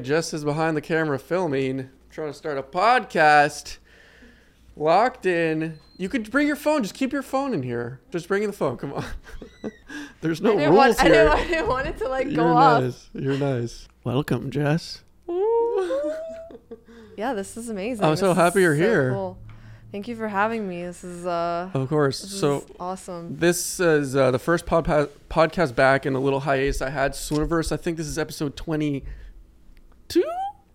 Jess is behind the camera filming, trying to start a podcast. Locked in. You could bring your phone. Just keep your phone in here. Just bring in the phone. Come on. There's no I rules want, I, here. didn't, I didn't want it to like go You're off. nice. You're nice. Welcome, Jess. Yeah, this is amazing. I'm so happy you're so here. cool. Thank you for having me. This is uh, Of course. this So awesome. this is uh, the first pod- podcast back in a little hiatus I had. Swiniverse. I think this is episode 22.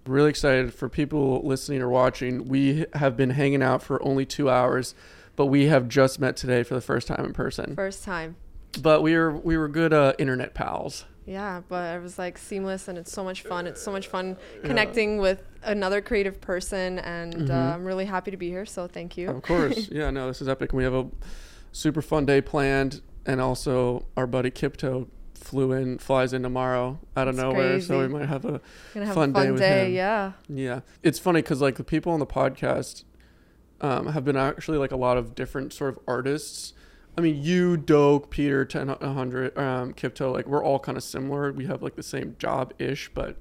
Really excited for people listening or watching. We have been hanging out for only two hours, but we have just met today for the first time in person. First time. But we were we were good uh, internet pals. Yeah, but it was like seamless and it's so much fun. It's so much fun connecting with another creative person, and uh, Mhm. I'm really happy to be here. So thank you. Of course. yeah, no, this is epic. We have a super fun day planned and also our buddy Kipto flew in, flies in tomorrow out of That's nowhere, so we might have a Gonna have fun a day with day. him. Yeah. Yeah, it's funny because like the people on the podcast um, have been actually like a lot of different sort of artists. I mean, you, Doke, Peter, ten hundred, um, Kipto, like we're all kind of similar. We have like the same job ish, but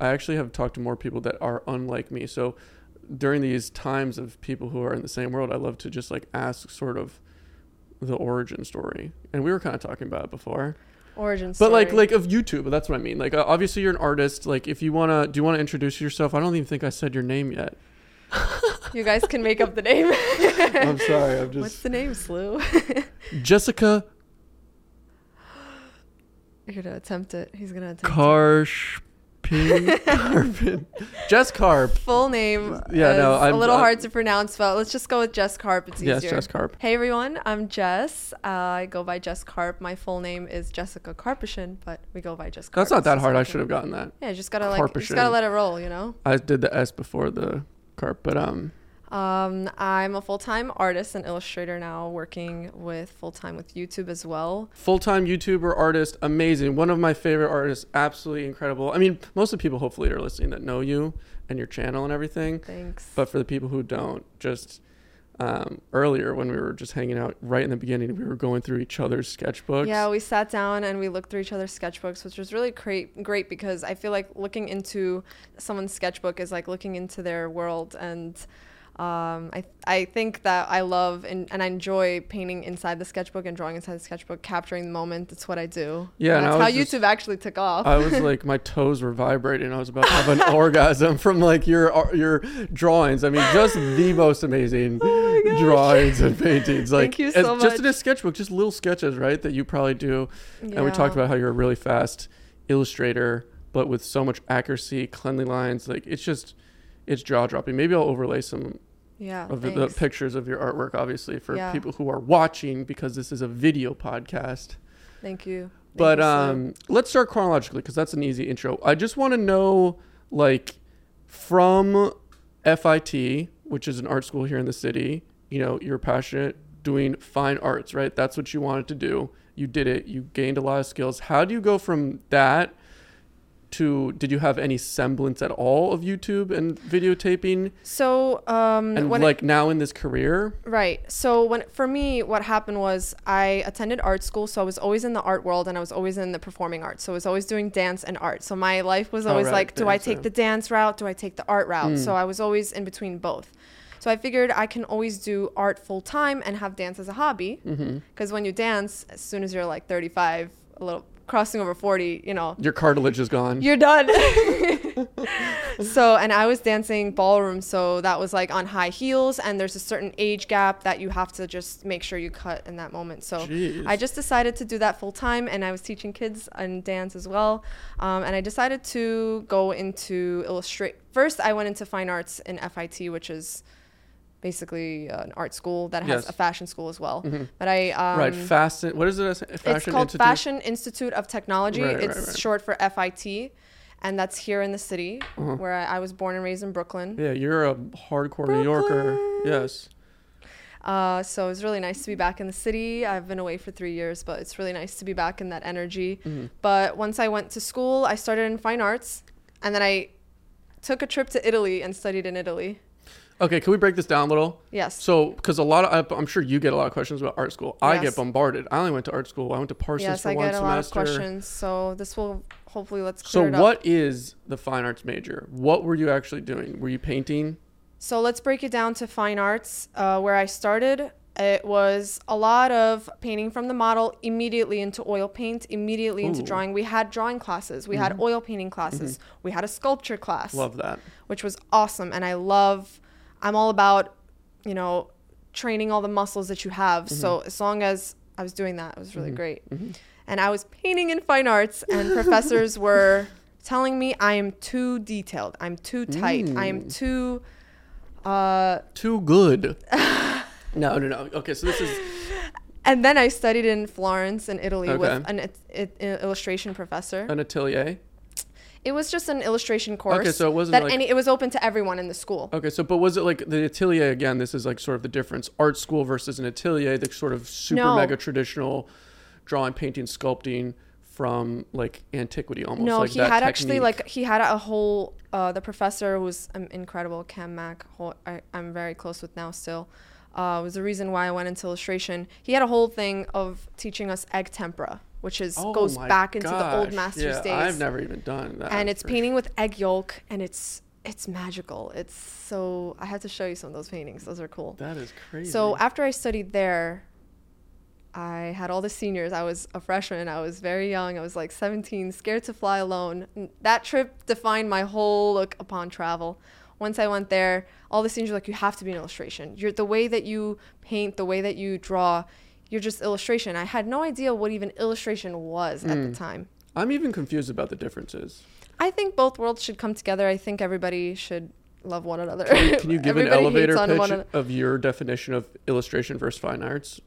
I actually have talked to more people that are unlike me. So during these times of people who are in the same world, I love to just like ask sort of the origin story. And we were kind of talking about it before. Origin But like like of YouTube, that's what I mean. Like uh, obviously you're an artist. Like if you wanna, do you wanna introduce yourself? I don't even think I said your name yet. you guys can make up the name. I'm sorry. I'm just. What's the name, Slew? Jessica You're gonna attempt it. He's gonna attempt it. Karshpin. Carpin. Jess Carp. Full name. Yeah, is no, I'm- a little I- hard to pronounce, but let's just go with Jess Carp. It's Yes, easier. Jess Carp. Hey everyone, I'm Jess. Uh, I go by Jess Carp. My full name is Jessica Carpishin, but we go by Jess Carp. That's not that hard. I should have gotten that. Yeah, just gotta like, just gotta let it roll, you know. I did the S before the carp, but um, Um, I'm a full-time artist and illustrator now, working with full-time with YouTube as well. full-time YouTuber artist, amazing. One of my favorite artists, absolutely incredible. I mean, most of the people hopefully are listening that know you and your channel and everything. Thanks. But for the people who don't, just um, earlier when we were just hanging out right in the beginning, we were going through each other's sketchbooks. Yeah, we sat down and we looked through each other's sketchbooks, which was really great. Great because I feel like looking into someone's sketchbook is like looking into their world, and um, I I think that I love and, and I enjoy painting inside the sketchbook and drawing inside the sketchbook, capturing the moment. That's what I do. Yeah, and that's how just- YouTube actually took off. I was like, my toes were vibrating. I was about to have an orgasm from like your your drawings. I mean, just the most amazing Oh drawings and paintings. Like, Thank you it's so just in a sketchbook, just little sketches, right? That you probably do. And we talked about how you're a really fast illustrator, but with so much accuracy, cleanly lines. Like, it's just, it's jaw dropping. Maybe I'll overlay some yeah, of the, the pictures of your artwork, obviously, for Yeah. people who are watching because this is a video podcast. Thank you. Thank But you, um, let's start chronologically because that's an easy intro. I just want to know, like, from FIT, which is an art school here in the city. You know, you're passionate doing fine arts, right? That's what you wanted to do. You did it. You gained a lot of skills. How do you go from that to? Did you have any semblance at all of YouTube and videotaping? so um, And when it- like now in this career, Right. So when for me, what happened was I attended art school, so I was always in the art world, and I was always in the performing arts. So I was always doing dance and art. So my life was Oh, always right, like, do I take the dance route? Do I take the art route? Mm. So I was always in between both. So I figured I can always do art full time and have dance as a hobby. Because when you dance, as soon as you're like 35, a little crossing over 40, you know, your cartilage is gone. you're done. so, and I was dancing ballroom, so that was like on high heels, and there's a certain age gap that you have to just make sure you cut in that moment. So, Jeez. I just decided to do that full time, and I was teaching kids and dance as well. Um, and I decided to go into illustrate. First, I went into fine arts in FIT, which is basically uh, an art school that has Yes. a fashion school as well. Mhm. But I um, right, Fashion. What is it? Fashion it's called Institute? Fashion Institute of Technology. Right, right, it's right. short for FIT, and that's here in the city Uh-huh. where I, I was born and raised in Brooklyn. Yeah, you're a hardcore New Yorker. Yes. Uh, so it's really nice to be back in the city. I've been away for three years, but it's really nice to be back in that energy. Mhm. But once I went to school, I started in fine arts, and then I took a trip to Italy and studied in Italy. Okay, can we break this down a little? Yes. So, because a lot of, I'm sure you get a lot of questions about art school. I Yes. get bombarded. I only went to art school. I went to Parsons yes, for I one get a lot of semester. questions. So this will hopefully let's clear So what is the fine arts major? What were you actually doing? Were you painting? So let's break it down to fine arts. Uh, where I started, it was a lot of painting from the model immediately into oil paint, immediately into Ooh. Mm-hmm. drawing. We had drawing classes, we had oil painting classes, we had a sculpture class, Love that. which was awesome. And I love, I'm all about, you know, training all the muscles that you have. So Mm-hmm. as long as I was doing that, it was really great. And I was painting in fine arts, and professors were telling me I am too detailed, I'm too tight, I am Mm. too. Uh, Too good. no, no, no. Okay, so this is and then I studied in Florence in Italy Okay. with an, it, it, illustration professor. an atelier. It was just an illustration course. Okay, so it wasn't that like- any. It was open to everyone in the school. Okay, so but was it like the atelier again? This is like sort of the difference: art school versus an atelier, the sort of super No. mega traditional drawing, painting, sculpting from like antiquity almost. No, like he had actually like he had a whole. Uh, the professor was um, incredible, Cam Mack, I, I'm very close with now still. Uh, was the reason why I went into illustration. He had a whole thing of teaching us egg tempera, which is Oh goes back into the old gosh. masters yeah, days. I've never even done that. and it's painting with egg yolk, and it's it's magical. It's so I had to show you some of those paintings. Those are cool. That is crazy. So after I studied there, I had all the seniors. I was a freshman. I was very young. I was like 17, scared to fly alone. That trip defined my whole look upon travel. Once I went there, all the seniors were like, "You have to be an illustration. You're the way that you paint, the way that you draw. You're just illustration." I had no idea what even illustration was at Hmm. the time. I'm even confused about the differences. I think both worlds should come together. I think everybody should love one another. Can you give an elevator pitch of your definition of illustration versus fine arts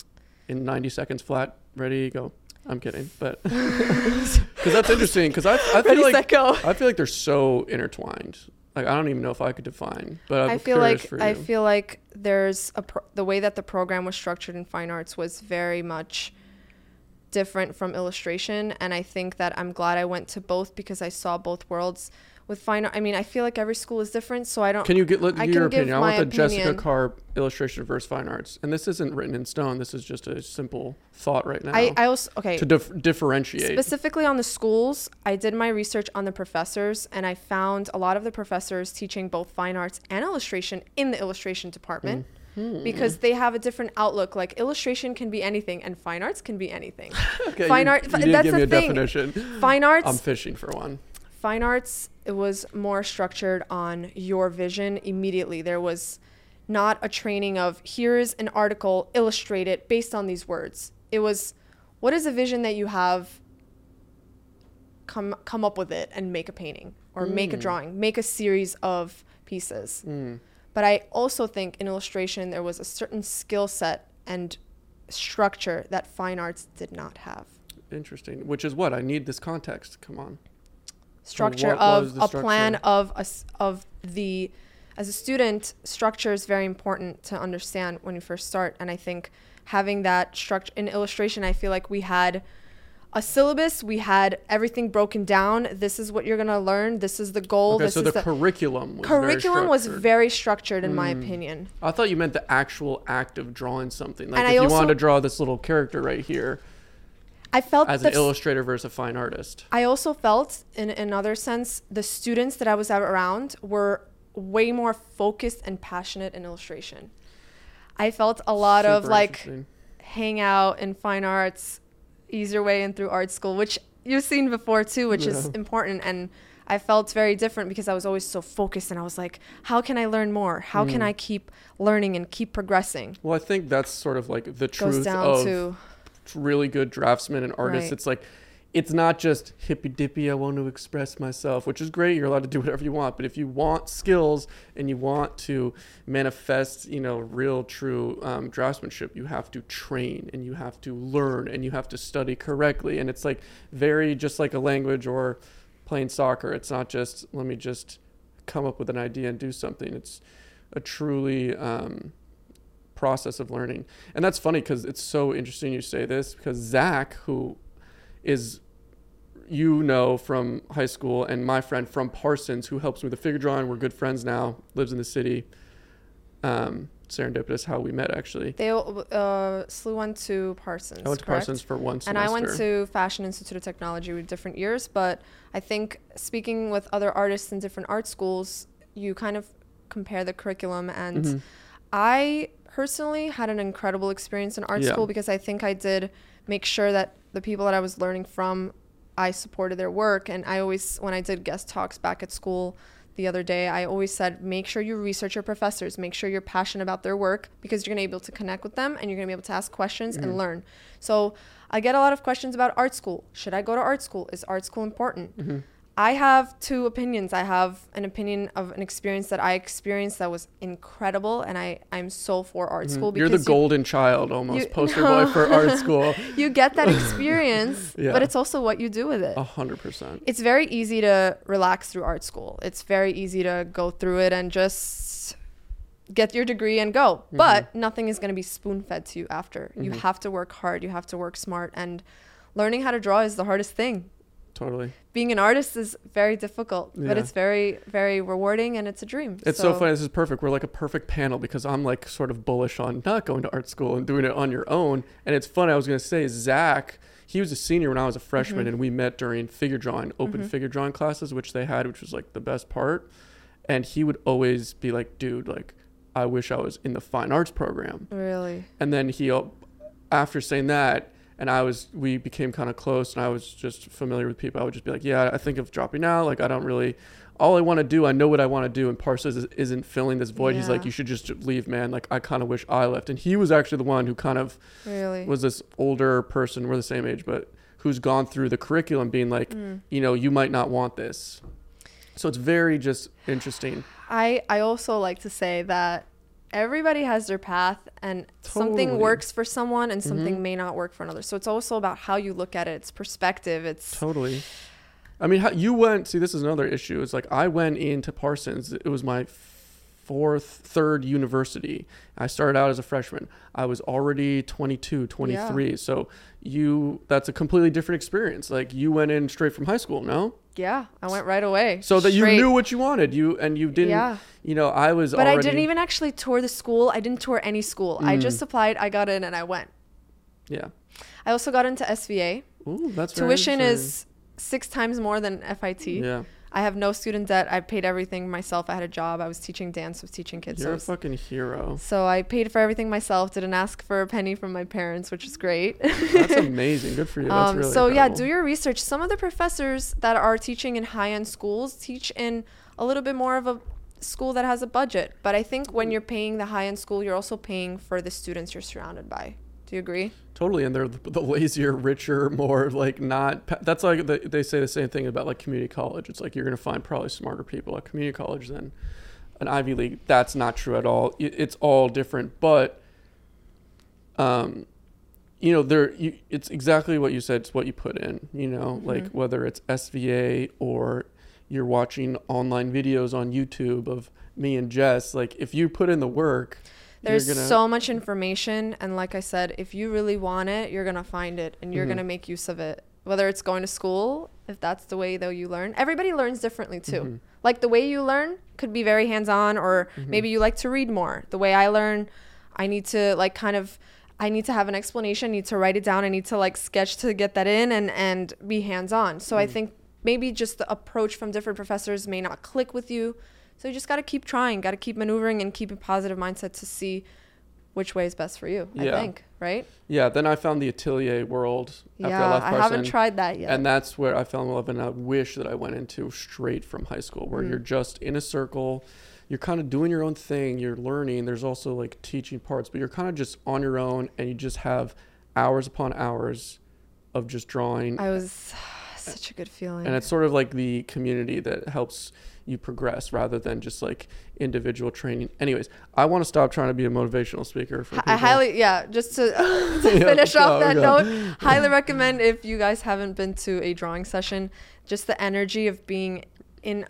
in 90 seconds flat? Ready, go. I'm kidding, but because that's interesting. Because I, I feel Ready, like set. I feel like they're so intertwined. Like I don't even know if I could define, but I'm I feel like I feel like there's a pro- the way that the program was structured in fine arts was very much different from illustration and I think that I'm glad I went to both because I saw both worlds with fine art I mean I feel like every school is different so I don't Can you get let I your can give opinion? I want the Jessica opinion. Carr illustration versus fine arts, and this isn't written in stone. This is just a simple thought right now I, I also okay to dif- differentiate. Specifically on the schools, I did my research on the professors and I found a lot of the professors teaching both fine arts and illustration in the illustration department Hmm. because they have a different outlook. Like illustration can be anything and fine arts can be anything. okay, fine you, art- You that's give the me a thing. definition. Fine arts, I'm fishing for one. fine arts, it was more structured on your vision immediately. There was not a training of here's an article, illustrate it based on these words. It was what is a vision that you have come come up with it and make a painting or make a Mm. drawing, make a series of pieces. Mm. But I also think in illustration there was a certain skill set and structure that fine arts did not have. Interesting. Which is what I need this context. Come on. Structure of a plan of a of the as a student structure is very important to understand when you first start. And i think having that structure in illustration i feel like we had a syllabus we had everything broken down. This is what you're going to learn. This is the goal. Okay, this so is the, the curriculum was curriculum very was very structured in my Mm. opinion. I thought you meant the actual act of drawing something. Like And if I you also- wanted to draw this little character right here i felt as an illustrator versus a fine artist. I also felt, in another sense, the students that I was around were way more focused and passionate in illustration. I felt a lot of like hang out in fine arts, ease your way in through art school, which you've seen before too, which is important. And I felt very different because I was always so focused and I was like, how can I learn more? How can Mm. I keep learning and keep progressing? Well, I think that's sort of like the truth of to really good draftsmen and artists. Right. It's like it's not just hippy dippy. I want to express myself, which is great. You're allowed to do whatever you want. But if you want skills and you want to manifest, you know, real true um, draftsmanship, you have to train and you have to learn and you have to study correctly. And it's like very just like a language or playing soccer. It's not just let me just come up with an idea and do something. It's a truly um, process of learning. And that's funny because it's so interesting you say this because Zach, who is you know from high school, and my friend from Parsons, who helps me with the figure drawing, we're good friends now, lives in the city. Um, serendipitous how we met actually. They uh, SLU went to Parsons. I went to correct? Parsons for one semester. And I went to Fashion Institute of Technology with different years, but I think speaking with other artists in different art schools, you kind of compare the curriculum. And Mhm. I personally had an incredible experience in art Yeah. school because I think I did make sure that the people that I was learning from, I supported their work. And I always, when I did guest talks back at school, the other day, I always said, make sure you research your professors, make sure you're passionate about their work because you're gonna be able to connect with them and you're gonna be able to ask questions Mhm. and learn. So I get a lot of questions about art school. Should I go to art school? Is art school important? Mhm. I have two opinions. I have an opinion of an experience that I experienced that was incredible, and I I'm so for art Mhm. school You're because the golden child almost, you- poster no. boy for art school. you, you get that experience, Yeah. but it's also what you do with it. A hundred percent. It's very easy to relax through art school. It's very easy to go through it and just get your degree and go. Mm-hmm. But nothing is going to be spoon fed to you after. You Mhm. have to work hard, you have to work smart, and learning how to draw is the hardest thing. Totally. Being an artist is very difficult, but it's very, very rewarding and it's a dream. It's so, funny. This is perfect. We're like a perfect panel because I'm like sort of bullish on not going to art school and doing it on your own. And it's funny. I was gonna say Zach. He was a senior when I was a freshman, Mhm. and we met during figure drawing, open Mhm. figure drawing classes, which they had, which was like the best part. And he would always be like, "Dude, like, I wish I was in the fine arts program." Really? And then he, after saying that, and I was, we became kind of close, and I was just familiar with people. I would just be like, "Yeah, I think of dropping out. Like, I don't really." All I want to do, I know what I want to do, and Parsons is, isn't filling this void. He's like, "You should just leave, man." Like, I kind of wish I left, and he was actually the one who kind of Really? was this older person. We're the same age, but who's gone through the curriculum, being like, Mm. you know, you might not want this. So it's very just interesting. I I also like to say that everybody has their path and something works for someone and something Mhm. may not work for another. So it's also about how you look at it. It's perspective. It's Totally. I mean, how, you went. See, this is another issue. It's like I went into Parsons. It was my fourth, third university. I started out as a freshman. I was already 22, 23. So you, that's a completely different experience. Like you went in straight from high school, no? Yeah, I went right away. So that you knew what you wanted. You and you didn't. Yeah. You know, I was. But already, I didn't even actually tour the school. I didn't tour any school. I Mm. just applied, I got in and I went. Yeah. I also got into SVA. Ooh, that's Tuition is six times more than FIT. Yeah. I have no student debt. I paid everything myself. I had a job. I was teaching dance, I was teaching kids. You're it a fucking hero. so I paid for everything myself. Didn't ask for a penny from my parents, which is great. That's amazing. Good for you. That's Um, really so yeah, do your research. Some of the professors that are teaching in high-end schools teach in a little bit more of a school that has a budget. But I think when you're paying the high-end school, you're also paying for the students you're surrounded by. Do you agree? Totally, and they're the, the lazier, richer, more like not. That's like the, they say the same thing about like community college. It's like you're gonna find probably smarter people at community college than an Ivy League. That's not true at all. It's all different, but um, you know, there. You, it's exactly what you said. It's what you put in. You know, like Mhm. whether it's SVA or you're watching online videos on YouTube of me and Jess. Like if you put in the work, There's gonna, so much information, and like I said, if you really want it, you're gonna find it, and you're Mhm. gonna make use of it. Whether it's going to school, if that's the way though you learn. Everybody learns differently too. Mhm. Like the way you learn could be very hands-on, or Mhm. maybe you like to read more. The way I learn, I need to like kind of. I need to have an explanation, I need to write it down, I need to like sketch to get that in and and be hands-on. So I Mm. think maybe just the approach from different professors may not click with you. So you just got to keep trying, got to keep maneuvering and keep a positive mindset to see which way is best for you. Yeah. I think, right? Yeah, then I found the atelier world after yeah, I left I haven't tried that yet. And that's where I fell in love, and I wish that I went into straight from high school, where Mm. you're just in a circle, you're kind of doing your own thing, you're learning. There's also like teaching parts, but you're kind of just on your own, and you just have hours upon hours of just drawing. I was such a good feeling. and it's sort of like the community that helps you progress rather than just like individual training. Anyways, I want to stop trying to be a motivational speaker for I highly, yeah, just to, to Yeah, finish off that go. note, highly recommend if you guys haven't been to a drawing session, just the energy of being in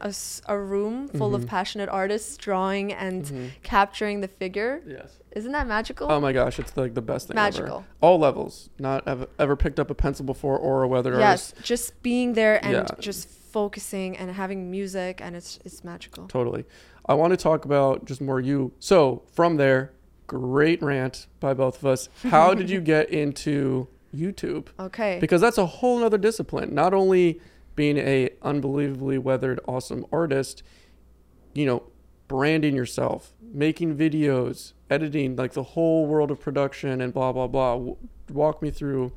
a room full Mhm. of passionate artists drawing and Mhm. capturing the figure. Yes. Isn't that magical? Oh my gosh, it's like the best thing ever. magical. All levels. Not ever, ever picked up a pencil before or a weather Yes, artist. just being there and Yeah. just focusing and having music and it's it's magical. Totally. I want to talk about just more you. So from there, great rant by both of us. How did you get into YouTube? Okay. Because that's a whole other discipline. Not only being a unbelievably weathered, awesome artist, you know, branding yourself, making videos, editing, like the whole world of production and blah blah blah. Walk me through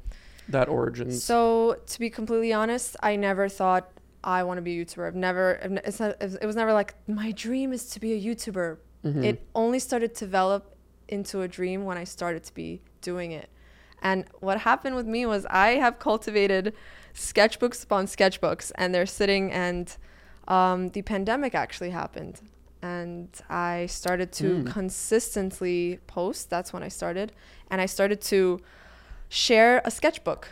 that origins. So to be completely honest, I never thought I want to be a YouTuber. I've never, it's not, it was never like my dream is to be a YouTuber. Mhm. It only started to develop into a dream when I started to be doing it. And what happened with me was I have cultivated sketchbooks upon sketchbooks, and they're sitting. And um, the pandemic actually happened, and I started to Mm. consistently post. That's when I started, and I started to share a sketchbook.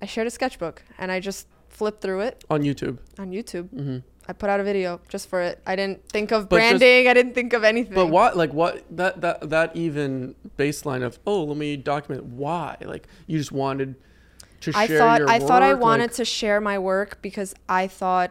I shared a sketchbook, and I just flipped through it on YouTube. on YouTube. hmm I put out a video just for it. I didn't think of But just- branding. I didn't think of anything. But what, like, what that that that even baseline of oh, let me document why? Like, you just wanted to share I thought I thought I work, wanted to share my work because I thought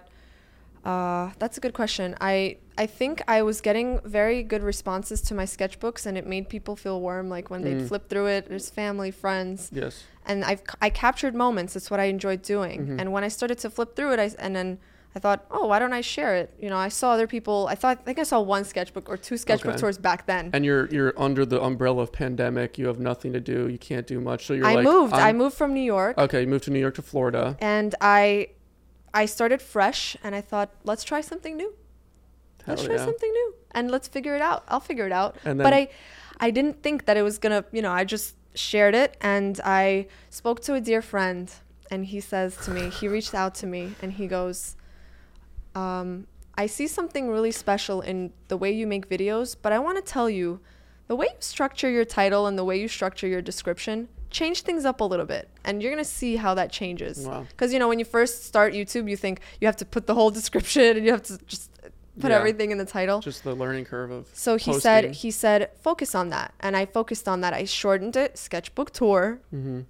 uh, that's a good question. I I think I was getting very good responses to my sketchbooks and it made people feel warm like when they'd Mm. flip through it there's family friends Yes. and I've I captured moments that's what I enjoyed doing Mhm. and when I started to flip through it I and then I thought oh why don't I share it you know I saw other people I thought I think I saw one sketchbook or two sketchbook Okay. tours back then And you're you're under the umbrella of pandemic. You have nothing to do. You can't do much. So you're I like, moved I I'm- moved from New York Okay, you moved to New York to Florida. and I I started fresh and I thought let's try something new. Let's try yeah. something new and let's figure it out. I'll figure it out. But i i didn't think that it was gonna you know i just shared it and i spoke to a dear friend and he says to me he reached out to me and he goes um, i see something really special in the way you make videos but i want to tell you the way you structure your title and the way you structure your description change things up a little bit and you're going to see how that changes Wow. because you know when you first start youtube you think you have to put the whole description and you have to just put Yeah. everything in the title Just the learning curve of. so he posting. said he said focus on that and i focused on that i shortened it sketchbook tour hmm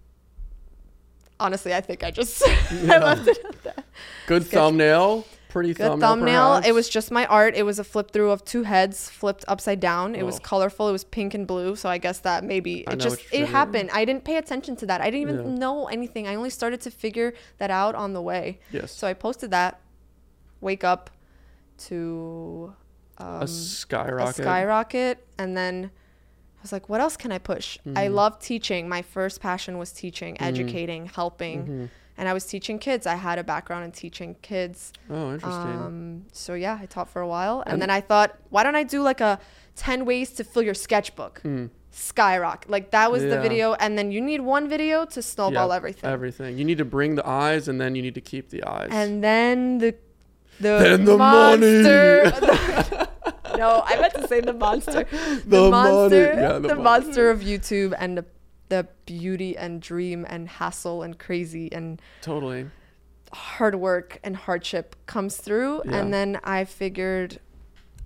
honestly i think i just Yeah. i left it at that Good Sketch- thumbnail. Pretty good thumbnail. thumbnail it was just my art it was a flip through of two heads flipped upside down it was Oh. colorful it was pink and blue so i guess that maybe it just it happened i didn't pay attention to that i didn't even Yeah. know anything i only started to figure that out on the way yes. so i posted that wake up to um, a skyrocket. a skyrocket and then i was like what else can i push i Mhm. love teaching my first passion was teaching Mhm. educating helping Mhm. And i was teaching kids i had a background in teaching kids Oh, interesting. um, so yeah i taught for a while and, And- then i thought why don't i do like a 10 ways to fill your sketchbook Mm. skyrocket like that was the video and then you need one video to snowball Yep, everything Everything. You need to bring the eyes, and then you need to keep the eyes. and then the the Then the monster. money. no, I meant to say the monster. The, The monster. money. Yeah, the the money. monster of YouTube and the, the beauty and dream and hassle and crazy and totally. hard work and hardship comes through. Yeah. And then I figured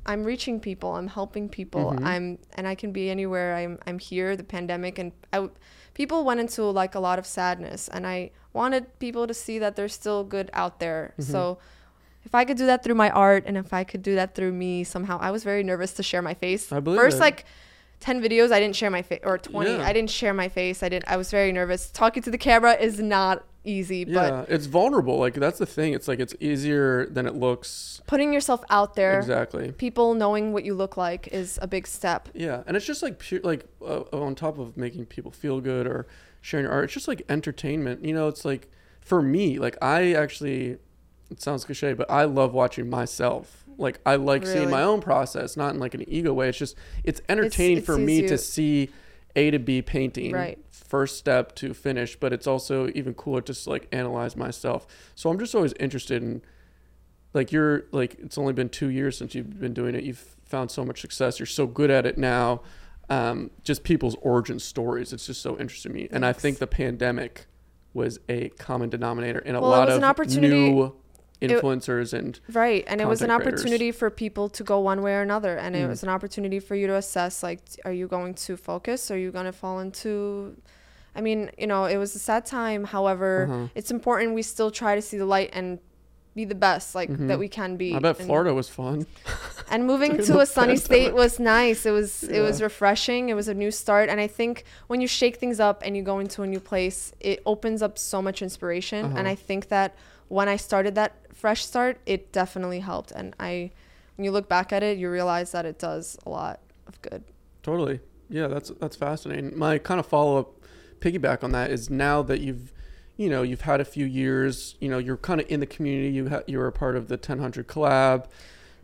I'm reaching people, I'm helping people, Mhm. I'm and I can be anywhere. I'm I'm here. The pandemic and I, people went into like a lot of sadness, and I wanted people to see that there's still good out there. Mhm. So. If I could do that through my art, and if I could do that through me somehow, I was very nervous to share my face. I believe First, it. like ten videos, I didn't share my face, or twenty, Yeah. I didn't share my face. I didn't. I was very nervous. Talking to the camera is not easy, but Yeah, it's vulnerable. Like that's the thing. It's like it's easier than it looks. putting yourself out there Exactly. people knowing what you look like is a big step Yeah, and it's just like pure, like uh, on top of making people feel good or sharing your art, it's just like entertainment. You know, it's like for me, like I actually, it sounds cliche, but I love watching myself. Like I like seeing my own process, not in like an ego way. It's just it's entertaining it for me you- to see A to B painting, Right. first step to finish. But it's also even cooler to just like analyze myself. So I'm just always interested in like you're like it's only been two years since you've been doing it you've found so much success you're so good at it now um, just people's origin stories it's just so interesting to me and i think the pandemic was a common denominator in a Well, lot of new influencers and right and it was an creators. opportunity for people to go one way or another and it Mm. was an opportunity for you to assess like are you going to focus are you going to fall into i mean you know it was a sad time however Uh-huh. it's important we still try to see the light and be the best like Mhm. that we can be. I bet And- Florida was fun. and moving to a sunny state was nice. It was it was refreshing. It was a new start, and I think when you shake things up and you go into a new place, it opens up so much inspiration. And Uh-huh. I think that when I started that fresh start, it definitely helped. And I, when you look back at it, you realize that it does a lot of good. Totally. Yeah, that's that's fascinating. My kind of follow up piggyback on that is now that you've you know, you've had a few years, you know, you're kind of in the community, you ha- you were a part of the 1000 collab.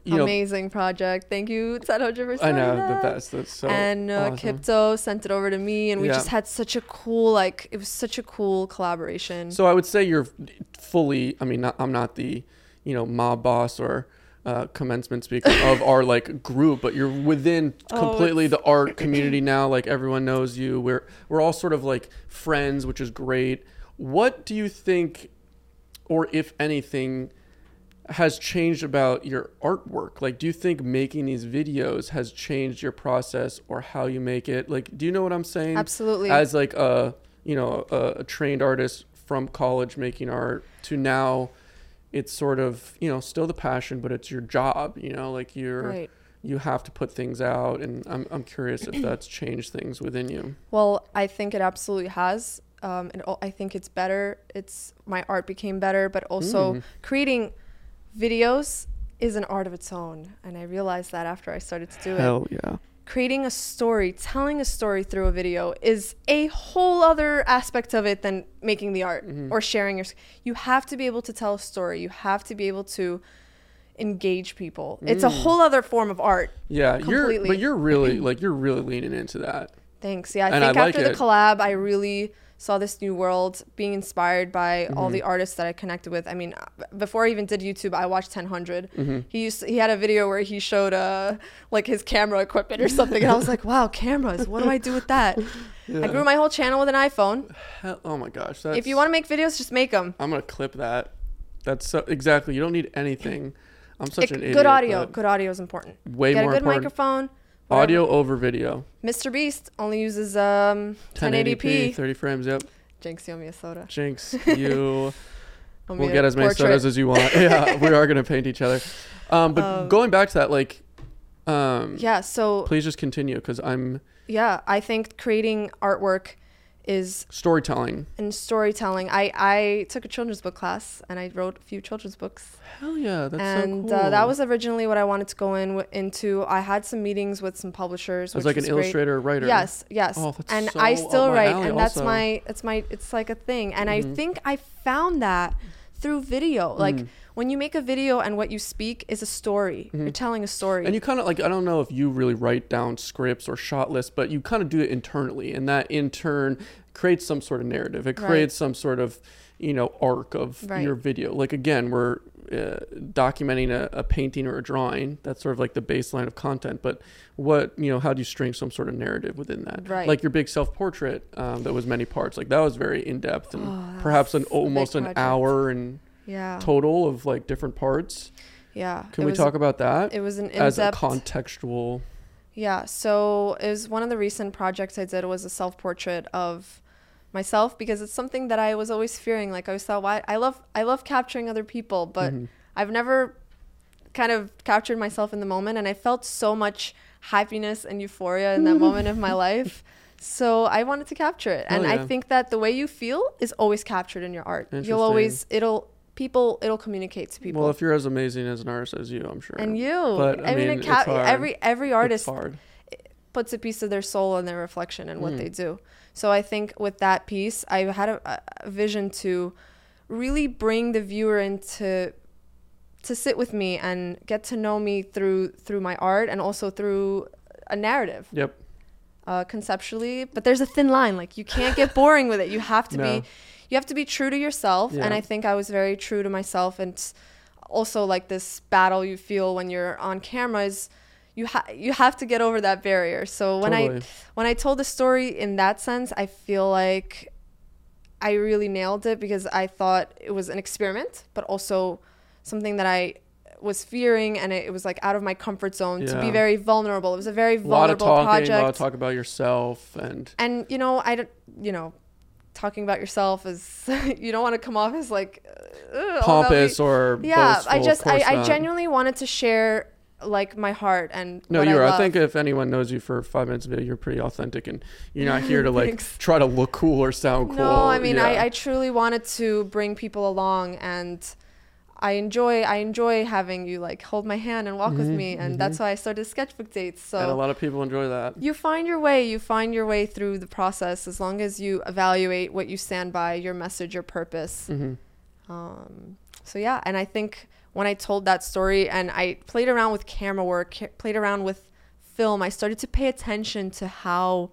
You know, Amazing project. Thank you, 1000 for I know that. the best. That's so and uh, awesome. Kipto sent it over to me, and we Yeah. just had such a cool, like, it was such a cool collaboration. So I would say you're fully. I mean, not, I'm not the, you know, mob boss or uh, commencement speaker of our like group, but you're within Oh, completely the art community now. Like everyone knows you. We're we're all sort of like friends, which is great. What do you think, or if anything, has changed about your artwork? Like, do you think making these videos has changed your process or how you make it? Like, do you know what I'm saying? Absolutely. as like a you know a, a trained artist from college making art to now it's sort of you know still the passion but it's your job you know like you're right. you have to put things out and i'm, I'm curious if that's changed things within you Well, I think it absolutely has. Um, and I think it's better. It's my art became better, but also Mm. creating videos is an art of its own. And I realized that after I started to do it. hell yeah Creating a story, telling a story through a video is a whole other aspect of it than making the art Mhm. or sharing your. You have to be able to tell a story. You have to be able to engage people. It's a Mm. whole other form of art. yeah you're Completely. but you're really like you're really leaning into that Thanks. Yeah, I And I think like after it. the collab, I really saw this new world, being inspired by all Mhm. the artists that I connected with. I mean, before I even did YouTube, I watched 1000. hmm He used he had a video where he showed uh like his camera equipment or something, and I was like, wow, cameras. What do I do with that? I grew my whole channel with an iPhone. Hell, oh my gosh that's, if you want to make videos, just make them. i'm gonna clip that that's so exactly you don't need anything i'm such an idiot good audio. Good audio is important. way Get a good important microphone. Audio over video Mr. Beast only uses um 1080p. 30 frames yep Jinx, you owe me a soda. Jinx, you. We'll get as many portrait. sodas as you want. yeah, we are gonna paint each other. Um, but Um, going back to that, like, um, Yeah. So please just continue because I'm yeah, I think creating artwork is storytelling. and storytelling. I I took a children's book class and I wrote a few children's books. Hell yeah, that's and so cool. uh, that was originally what I wanted to go in w- into. I had some meetings with some publishers. as like an was great. illustrator, writer. Yes, yes. Oh, that's and so I still write, and that's also. my it's my it's like a thing. And I Mhm. think I found that through video. Like Mm. When you make a video and what you speak is a story. You're Mhm. telling a story. And you kind of like I don't know if you really write down scripts or shot lists, but you kind of do it internally, and that in turn creates some sort of narrative. It Right. creates some sort of you know arc of Right. your video. Like again, we're uh, documenting a, a painting or a drawing. That's sort of like the baseline of content. But what you know, how do you string some sort of narrative within that? Right. Like your big self portrait um, that was many parts. Like that was very in depth and Oh, perhaps an was a big almost an project. hour and yeah. total of like different parts. Yeah. Can It we was- talk about that It was an as a contextual? Yeah, so it was one of the recent projects I did was a self portrait of myself because it's something that I was always fearing. Like I always thought, why I love I love capturing other people, but Mhm. I've never kind of captured myself in the moment, and I felt so much happiness and euphoria in that moment of my life. So I wanted to capture it, and Oh, I think that the way you feel is always captured in your art. You'll always it'll people it'll communicate to people. Well, if you're as amazing as an artist as you, I'm sure. and you, But, I, I mean, mean, ca- every every artist puts a piece of their soul and their reflection in what Mm. they do. So I think with that piece, I had a, a vision to really bring the viewer into to sit with me and get to know me through through my art and also through a narrative Yep. uh, conceptually. But there's a thin line; like you can't get boring with it. You have to No. be you have to be true to yourself. And I think I was very true to myself. And also like this battle you feel when you're on camera is you ha- you have to get over that barrier. So when I when I told the story in that sense, I feel like I really nailed it because I thought it was an experiment, but also something that I was fearing and it, it was like out of my comfort zone to be very vulnerable. It was a very vulnerable a lot of talking, project. a lot of talk about yourself, and and you know, I don't, you know, talking about yourself is you don't want to come off as like uh. Pompous or Yeah, boastful, I just I, I genuinely wanted to share like my heart and No, you're I love. think if anyone knows you for five minutes of video, you're pretty authentic, and you're not here to like try to look cool or sound cool. No, I mean Yeah. I, I truly wanted to bring people along and I enjoy I enjoy having you like hold my hand and walk with Mhm, me and that's why I started sketchbook dates. So and a lot of people enjoy that. you find your way, you find your way through the process as long as you evaluate what you stand by, your message, your purpose. hmm Um, so yeah, and I think when I told that story and I played around with camera work, played around with film, I started to pay attention to how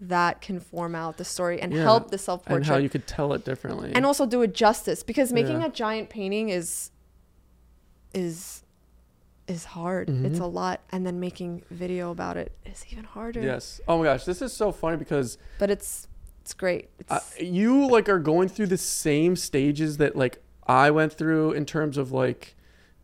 that can form out the story and Yeah, help the self portrait. And how you could tell it differently. and also do it justice because making Yeah. a giant painting is is is hard. It's Mhm. a lot, and then making video about it is even harder. yes. Oh my gosh, this is so funny because but it's it's great. It's uh, you like are going through the same stages that like I went through in terms of like,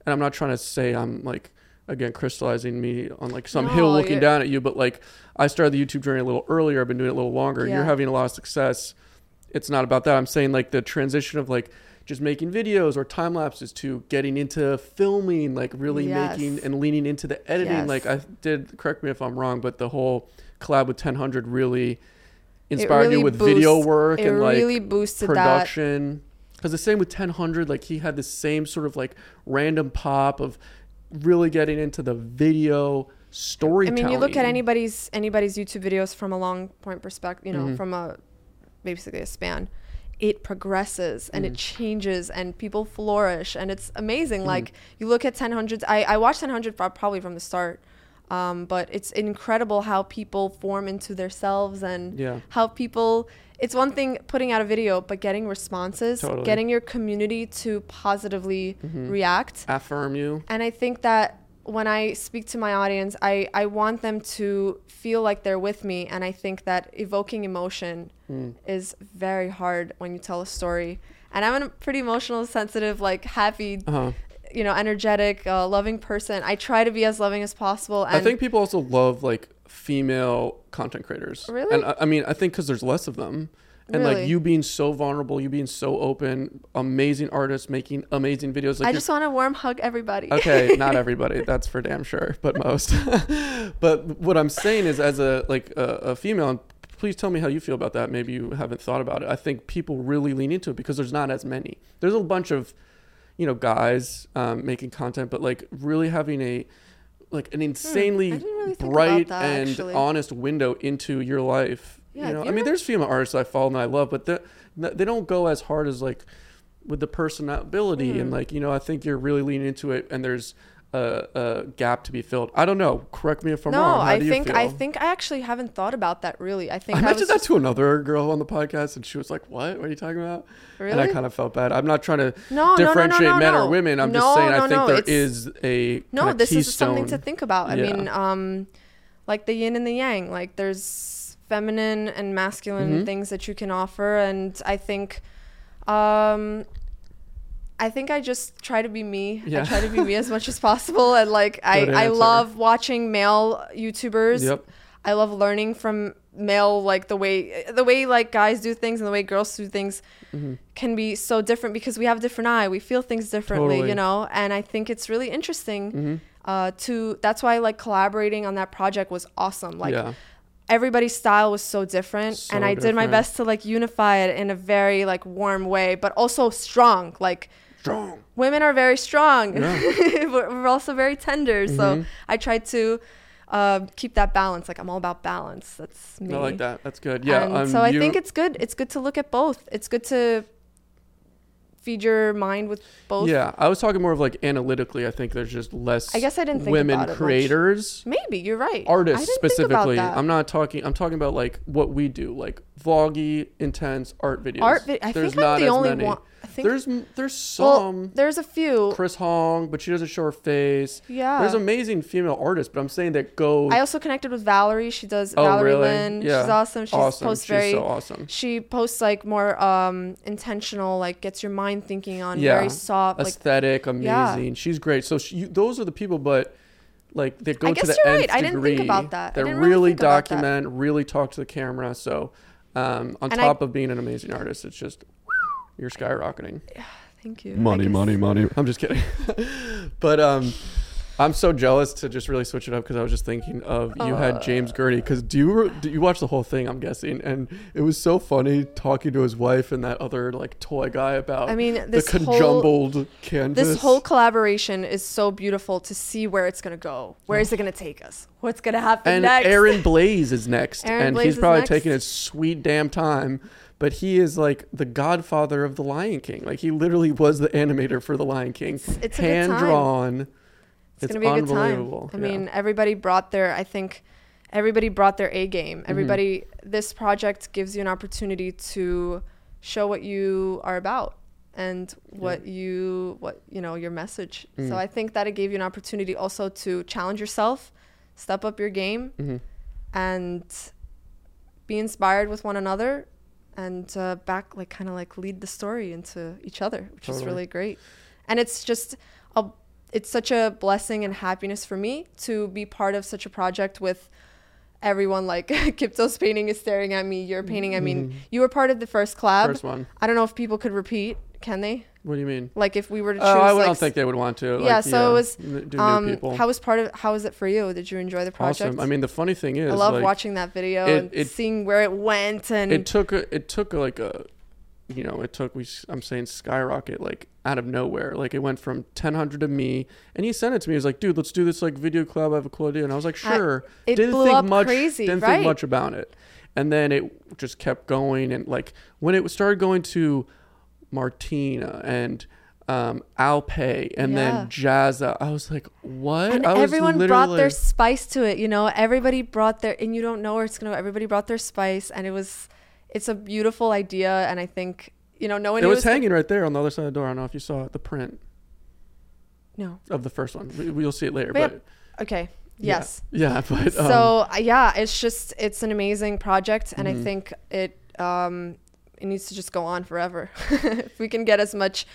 and I'm not trying to say I'm like again crystallizing me on like some hill looking down at you, but like I started the YouTube journey a little earlier. I've been doing it a little longer. You're having a lot of success. It's not about that. I'm saying like the transition of like just making videos or time lapses to getting into filming, like really Yes. making and leaning into the editing. Yes. Like I did, correct me if I'm wrong, but the whole collab with 1000 really inspired really you with video work and like really boosted that. production. Because the same with 1000, like he had the same sort of like random pop of really getting into the video storytelling. I mean, you look at anybody's anybody's YouTube videos from a long point perspective, you know, Mhm. from a basically a span. It progresses and Mm. it changes and people flourish and it's amazing. Mhm. Like you look at 1000s, I, I watched 1000 probably from the start, um, but it's incredible how people form into themselves and Yeah. how people. It's one thing putting out a video, but getting responses, Totally. getting your community to positively Mhm. react Affirm you. and I think that when I speak to my audience, I, I want them to feel like they're with me. And I think that evoking emotion Mm. is very hard when you tell a story. And I'm a pretty emotional, sensitive, like happy, Uh-huh. you know, energetic, uh, loving person. I try to be as loving as possible. And I think people also love like female content creators. Really? And I, I mean, I think because there's less of them. And like you being so vulnerable, you being so open, amazing artists making amazing videos. Like I just want to warm hug everybody. okay not everybody that's for damn sure but most but what i'm saying is as a like a, a female and please tell me how you feel about that maybe you haven't thought about it i think people really lean into it because there's not as many there's a bunch of you know guys um, making content but like really having a like an insanely Hmm, really bright that, and actually. honest window into your life Yeah, you know i mean there's female artists i follow and i love but the, they don't go as hard as like with the personality and Mhm. like you know i think you're really leaning into it and there's a, a gap to be filled i don't know correct me if i'm no, wrong How I do you think feel? I think I actually haven't thought about that really. I think I I, mentioned that to another girl on the podcast, and she was like, "What? What are you talking about?" really. And I kind of felt bad. I'm not trying to no, no, no, no, differentiate no, men no. or women. I'm just saying no, I think no, there it's- is a no this keystone. is something to think about i Yeah. mean um like the yin and the yang like there's feminine and masculine Mhm. things that you can offer and i think um I think I just try to be me. Yeah. I try to be me as much as possible, and like I, Good I answer. love watching male YouTubers. Yep. I love learning from male, like the way the way like guys do things and the way girls do things Mhm. can be so different because we have a different eye. We feel things differently, Totally. you know. And I think it's really interesting Mhm. uh, to that's why like collaborating on that project was awesome like yeah. everybody's style was so different So and i did my best to like unify it in a very like warm way but also strong like Strong. women are very strong Yeah. we're, also very tender so Mhm. i try to uh, keep that balance like i'm all about balance that's me I like that. That's good. Yeah. um, so i you- think it's good it's good to look at both it's good to feed your mind with both Yeah, I was talking more of like analytically. I think there's just less. I guess I didn't think women about it much. creators, maybe you're right artists I didn't think about specifically. I'm not talking. I'm talking about like what we do, like vloggy, intense art videos. art vi- i There's think i'm not the only many. one i think There's there's well, some there's a few Chris Hong, but she doesn't show her face. yeah There's amazing female artists, but I'm saying that go. i also connected with valerie she does Oh, valerie really? Lin Yeah. she's awesome she awesome. posts She's very so awesome. she posts like more um intentional like gets your mind thinking on Yeah. very soft like Aesthetic, Yeah. amazing. She's great. So she, those are the people, but like they go I to the you're right. I didn't think degree. about that. They really really about that. document, really talk to the camera. So Um, on And I- top of being an amazing artist, it's just you're skyrocketing. Yeah, thank you. Money, money, money. I'm just kidding. but um, I'm so jealous to just really switch it up because I was just thinking of you had James Gurney because do you do you watch the whole thing? I'm guessing, and it was so funny talking to his wife and that other like toy guy about I mean, the this whole canvas. this whole collaboration is so beautiful to see where it's gonna go. Where is it gonna take us? What's gonna happen and next? Aaron Blaise is next, Aaron and Blaise he's probably next. taking his sweet damn time. But he is like the godfather of the Lion King. Like he literally was the animator for the Lion King, it's a good hand drawn. It's, gonna be a good time. unbelievable. I Yeah. mean, everybody brought their. I think everybody brought their A game. Mm-hmm. Everybody. This project gives you an opportunity to show what you are about and what you what you know your message. Mm. So I think that it gave you an opportunity also to challenge yourself, step up your game, Mhm. and be inspired with one another and uh, back like kind of like lead the story into each other which is really great and it's just a it's such a blessing and happiness for me to be part of such a project with everyone like Kipto's painting is staring at me you're painting I mean Mhm. you were part of the first collab First one. I don't know if people could repeat can they What do you mean? like if we were to choose Oh, I like, don't think they would want to. Yeah, like, so it was, do new um people. how was part of how was it for you did you enjoy the project awesome. I mean, the funny thing is, I love like, watching that video it- and it- seeing where it went and it took a, it took like a you know it took we I'm saying skyrocket like out of nowhere like it went from 1000 to me and he sent it to me he was like dude let's do this like video club i have a cool idea and i was like I- sure it didn't blew think up much crazy, didn't right? think much about it and then it just kept going and like when it started going to martina and um alpay and Yeah. then jazza. I was like what? And I was everyone brought their literally- spice to it you know? Everybody brought their and you don't know where it's gonna go everybody brought their spice and it was it's a beautiful idea and i think you know no one it knew was hanging right there on the other side of the door. I don't know if you saw it the print. No. Of the first one. We- we'll see it later But but okay. Yeah. yes. Yeah but um, so uh, yeah it's just it's an amazing project and i think it um it needs to just go on forever if we can get as much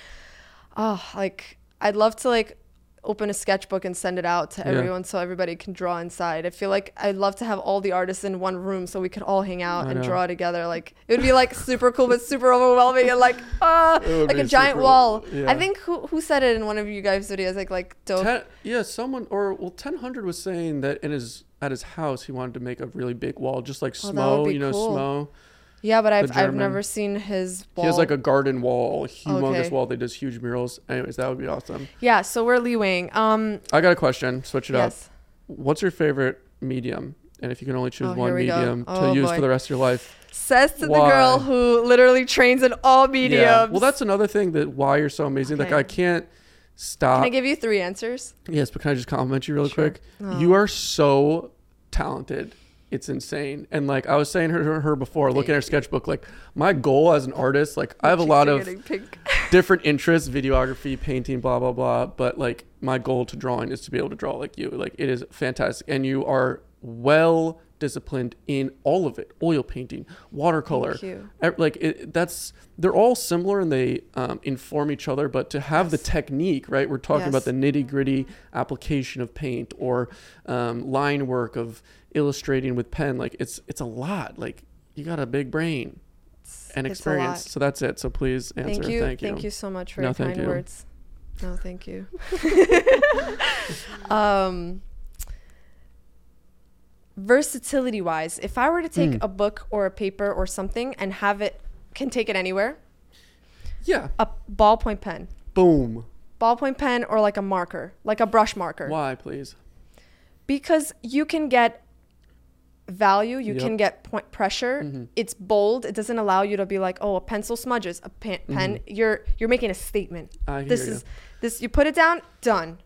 oh like i'd love to like open a sketchbook and send it out to Yeah. everyone so everybody can draw inside i feel like i'd love to have all the artists in one room so we could all hang out I and know. draw together like it would be like super cool but super overwhelming and like ah like a giant super- wall yeah. i think who, who said it in one of you guys videos like like dope Ten, yeah, someone or well, ten hundred was saying that in his at his house he wanted to make a really big wall, just like Oh, Smo. You know, cool. Smo. Yeah but i've i've never seen his wall. He has like a garden wall, humongous Okay. wall. They does huge murals. Anyways, that would be awesome. Yeah, so we're leewaying. Um, I got a question. Switch it up. yes. What's your favorite medium? And if you can only choose Oh, one here we go. medium to Oh, use boy. for the rest of your life, Says to Why? the girl who literally trains in all mediums. yeah. Well, that's another thing that why you're so amazing. Like I can't stop. Can. I give you three answers? yes, but can I just compliment you really Sure. quick? Oh. You are so talented. It's insane. And like I was saying her, her, her before, looking at her sketchbook, like my goal as an artist, like I have a lot of different interests, videography, painting, blah, blah, blah. But like my goal to drawing is to be able to draw like you. Like it is fantastic. And you are well disciplined in all of it oil painting watercolor Thank you. Like it, that's they're all similar and they um, inform each other but to have the technique right we're talking about the nitty gritty application of paint or um, line work of illustrating with pen like it's it's a lot like you got a big brain It's- and experience so that's it so please answer Thank you. thank you Thank you so much for No, your kind you. words. No, thank you. um, versatility wise, if I were to take Mm. a book or a paper or something and have it, can take it anywhere, yeah a ballpoint pen. boom Ballpoint pen or like a marker, like a brush marker. why please because you can get value you Yep. can get point pressure Mhm. it's bold it doesn't allow you to be like oh a pencil smudges a pen, pen you're you're making a statement Mm-hmm. I hear this you. is this you put it down done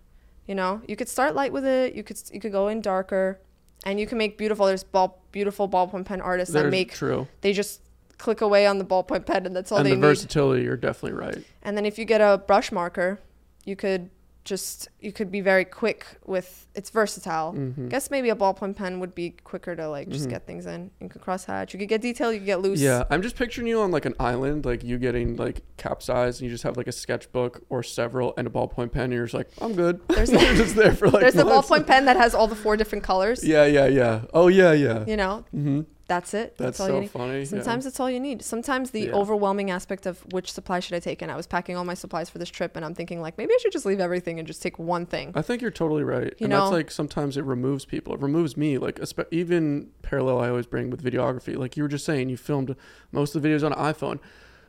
you know you could start light with it you could you could go in darker and you can make beautiful there's ball beautiful ballpoint pen artists that make true. they just click away on the ballpoint pen and that's all and they the need. versatility you're definitely right. And then if you get a brush marker, you could just you could be very quick with it's versatile. Mhm. Guess maybe a ballpoint pen would be quicker to like just Mhm. get things in. You could cross hatch. You could get detail. You could get loose. Yeah, I'm just picturing you on like an island, like you getting like capsized, and you just have like a sketchbook or several and a ballpoint pen, and you're just like, I'm good. There's you're just there for like. There's a months. ballpoint pen that has all the four different colors. Yeah, yeah, yeah. Oh yeah, yeah. You know, hmm that's it. That's, all you so need. funny. yeah. Sometimes it's all you need. Sometimes the Yeah. overwhelming aspect of which supply should I take, and I was packing all my supplies for this trip, and I'm thinking like maybe I should just leave everything and just take one thing. I think you're totally right. You and that's like sometimes it removes people. It removes me. Like even parallel I always bring with videography. Like you were just saying, you filmed most of the videos on an iPhone.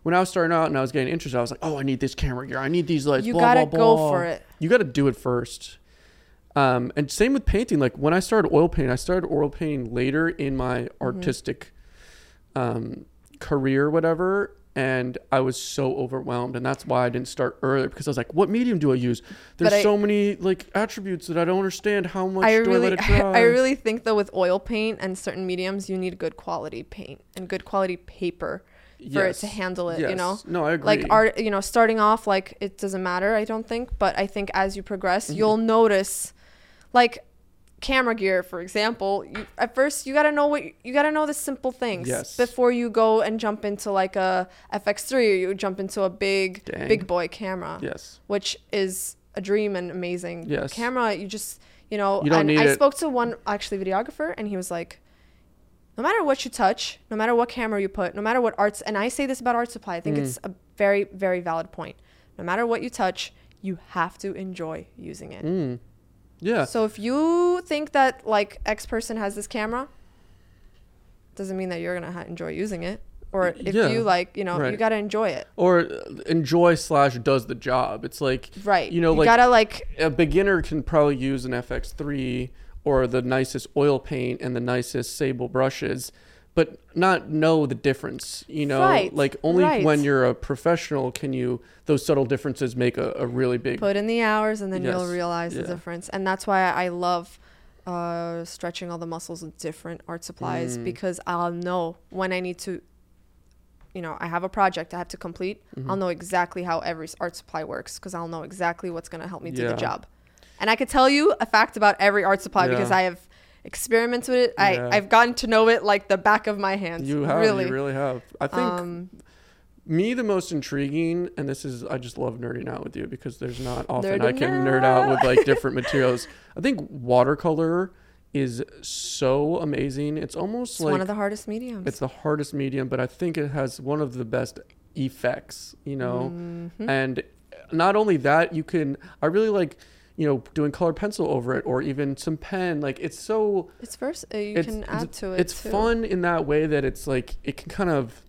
When I was starting out and I was getting interested, I was like, oh, I need this camera gear. I need these lights. you blah, gotta blah, go blah. for it. You got to do it first. Um, and same with painting. Like when I started oil painting, I started oil painting later in my Mm-hmm. artistic um, career, whatever. And I was so overwhelmed, and that's why I didn't start earlier because I was like, "What medium do I use?" There's I- so many like attributes that I don't understand. How much I do really, I let it dry? I really think though with oil paint and certain mediums, you need good quality paint and good quality paper for it to handle it. You know, No, I agree. like art you know starting off like it doesn't matter i don't think but i think as you progress Mm-hmm. you'll notice like camera gear for example you, at first you got to know what you got to know the simple things Yes. before you go and jump into like a fx3 or you jump into a big Dang. big boy camera yes. which is a dream and amazing Yes. camera you just you know You don't and need i it- spoke to one actually videographer and he was like no matter what you touch no matter what camera you put no matter what arts and i say this about art supply i think Mm. it's a very very valid point no matter what you touch you have to enjoy using it Mm. Yeah. so if you think that like x person has this camera doesn't mean that you're gonna ha- enjoy using it or if Yeah. you like you know you gotta enjoy it or uh, enjoy slash does the job. It's like right You know, you like- gotta like a beginner can probably use an FX3 or the nicest oil paint and the nicest sable brushes, but not know the difference. You know, Right, like only right. when you're a professional can you those subtle differences make a, a really big. put in the hours and then you'll Yes, realize the difference and that's why i love uh, stretching all the muscles with different art supplies Mm. because i'll know when i need to you know i have a project i have to complete Mm-hmm. i'll know exactly how every art supply works because i'll know exactly what's going to help me do the job and i could tell you a fact about every art supply because i have experimented with it I, Yeah. i've gotten to know it like the back of my hands you have, really you really have. I think um me the most intriguing, and this is I just love nerding out with you because there's not often I can nerd out with like different materials. I think watercolor is so amazing. It's almost it's like one of the hardest mediums it's the hardest medium, but I think it has one of the best effects, you know. Mhm. And not only that, you can I really like, you know, doing colored pencil over it or even some pen. Like it's so it's first uh, you it's- can add to it it's too. fun in that way that it's like it can kind of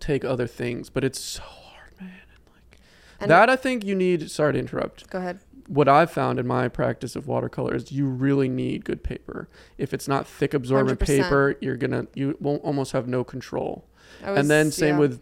take other things, but it's so hard, man. And like And- that I think you need sorry to interrupt. go ahead What I've found in my practice of watercolor is you really need good paper. If it's not thick absorbent 100%. paper, you're gonna you won't almost have no control. Was- and then same yeah. with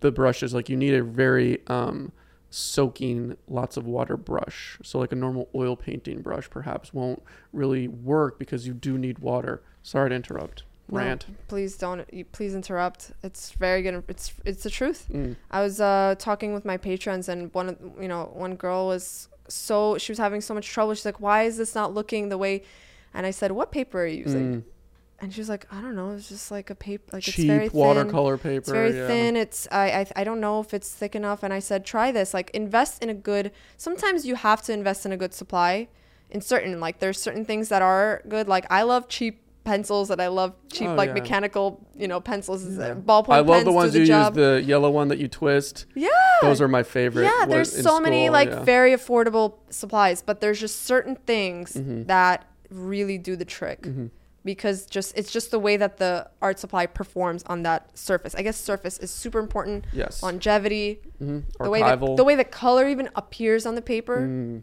the brushes, like you need a very um soaking lots of water brush. So like a normal oil painting brush perhaps won't really work because you do need water. Sorry to interrupt. No, Rant. please don't. Please interrupt. It's very good. It's it's the truth. Mm. I was uh, talking with my patrons, and one of you know one girl was so she was having so much trouble. She's like, "Why is this not looking the way?" And I said, "What paper are you using?" Mm. And she was like, "I don't know. It's just like a paper. Like Cheap it's very thin. watercolor paper. It's very yeah. thin. It's I, I I don't know if it's thick enough." And I said, "Try this. Like invest in a good. Sometimes you have to invest in a good supply. In certain like there's certain things that are good. Like I love cheap." pencils that I love cheap Oh, like yeah. mechanical, you know, pencils. Yeah. Ballpoint I love the ones the you job. use, the yellow one that you twist. yeah. Those are my favorite. Yeah, there's so many like yeah. very affordable supplies, but there's just certain things Mhm. that really do the trick Mhm. Because just it's just the way that the art supply performs on that surface. I guess surface is super important. Yes. Longevity, Mhm. the way that, the way the color even appears on the paper. Mm.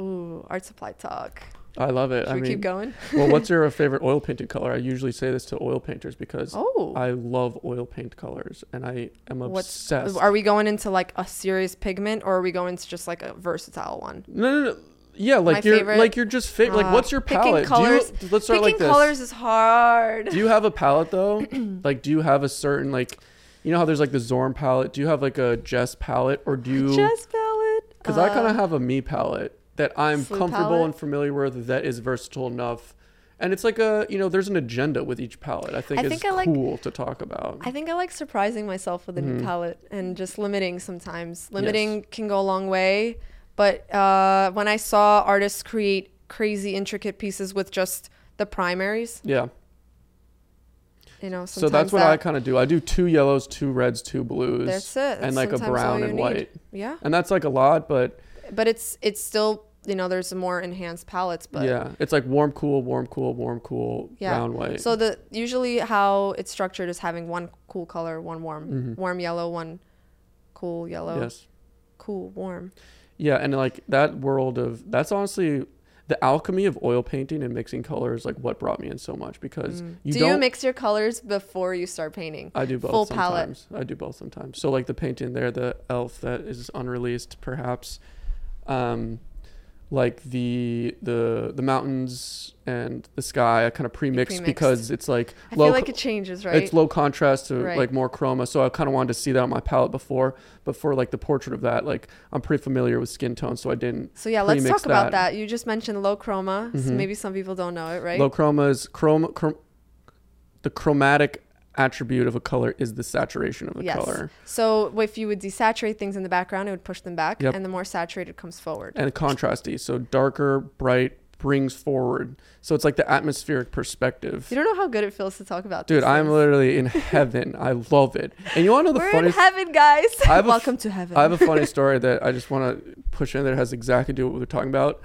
Ooh, art supply talk. I love it. Should I we mean, keep going? well, what's your favorite oil painted color? I usually say this to oil painters because Oh, I love oil paint colors and I am what's obsessed. are we going into like a serious pigment or are we going to just like a versatile one? no, no, no. Yeah, like My you're favorite- like you're just fit. like, Uh, what's your picking palette? colors- do you, let's start Picking like this. colors is hard. Do you have a palette though? like, do you have a certain like, you know how there's like the Zorn palette? Do you have like a Jess palette, or do you? Chest palette. Because I kind Uh, of have a me palette that I'm comfortable palette? and familiar with that is versatile enough. And it's like a, you know, there's an agenda with each palette. I think I is think I like- cool to talk about. I think I like surprising myself with a new Mhm. palette and just limiting sometimes. Limiting can go a long way. But uh, when I saw artists create crazy intricate pieces with just the primaries, yeah. You know, So that's what I kind of do. I do two yellows, two reds, two blues, That's it. and like a brown and need. white. Yeah, And that's like a lot, but but it's it's still you know there's more enhanced palettes, but yeah, it's like warm, cool, warm, cool, warm, cool, Yeah. brown, white. So the usually how it's structured is having one cool color, one warm, Mhm. warm yellow, one cool yellow, yes. cool warm. Yeah, and like that world of that's honestly the alchemy of oil painting and mixing colors like what brought me in so much because Mm. you Do don't you mix your colors before you start painting? I do both full palette? I do both sometimes. So like the painting there, the elf that is unreleased perhaps um like the the the mountains and the sky I kind of pre-mix pre-mixed. because it's like I low feel like it changes, right? it's low contrast to Right. like more chroma so i kind of wanted to see that on my palette before but for like the portrait of that like i'm pretty familiar with skin tone so i didn't so yeah, let's talk about that. that. You just mentioned low chroma. So Mhm. maybe some people don't know it, right? low chroma is chroma chrom- the chromatic attribute of a color is the saturation of the Yes. color So if you would desaturate things in the background, it would push them back, Yep. and the more saturated comes forward. and contrasty so darker bright brings forward so it's like the atmospheric perspective You don't know how good it feels to talk about. dude i'm things. literally in heaven i love it and you want to know the funny? We're funniest in heaven, guys. A f- Welcome to heaven. I have a funny story that I just want to push in that has exactly to do what we're talking about.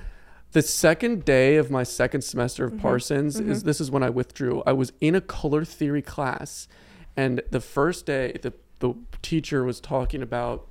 The second day of my second semester of Mhm, Parsons is mhm. this is when I withdrew. I was in a color theory class, and the first day the the teacher was talking about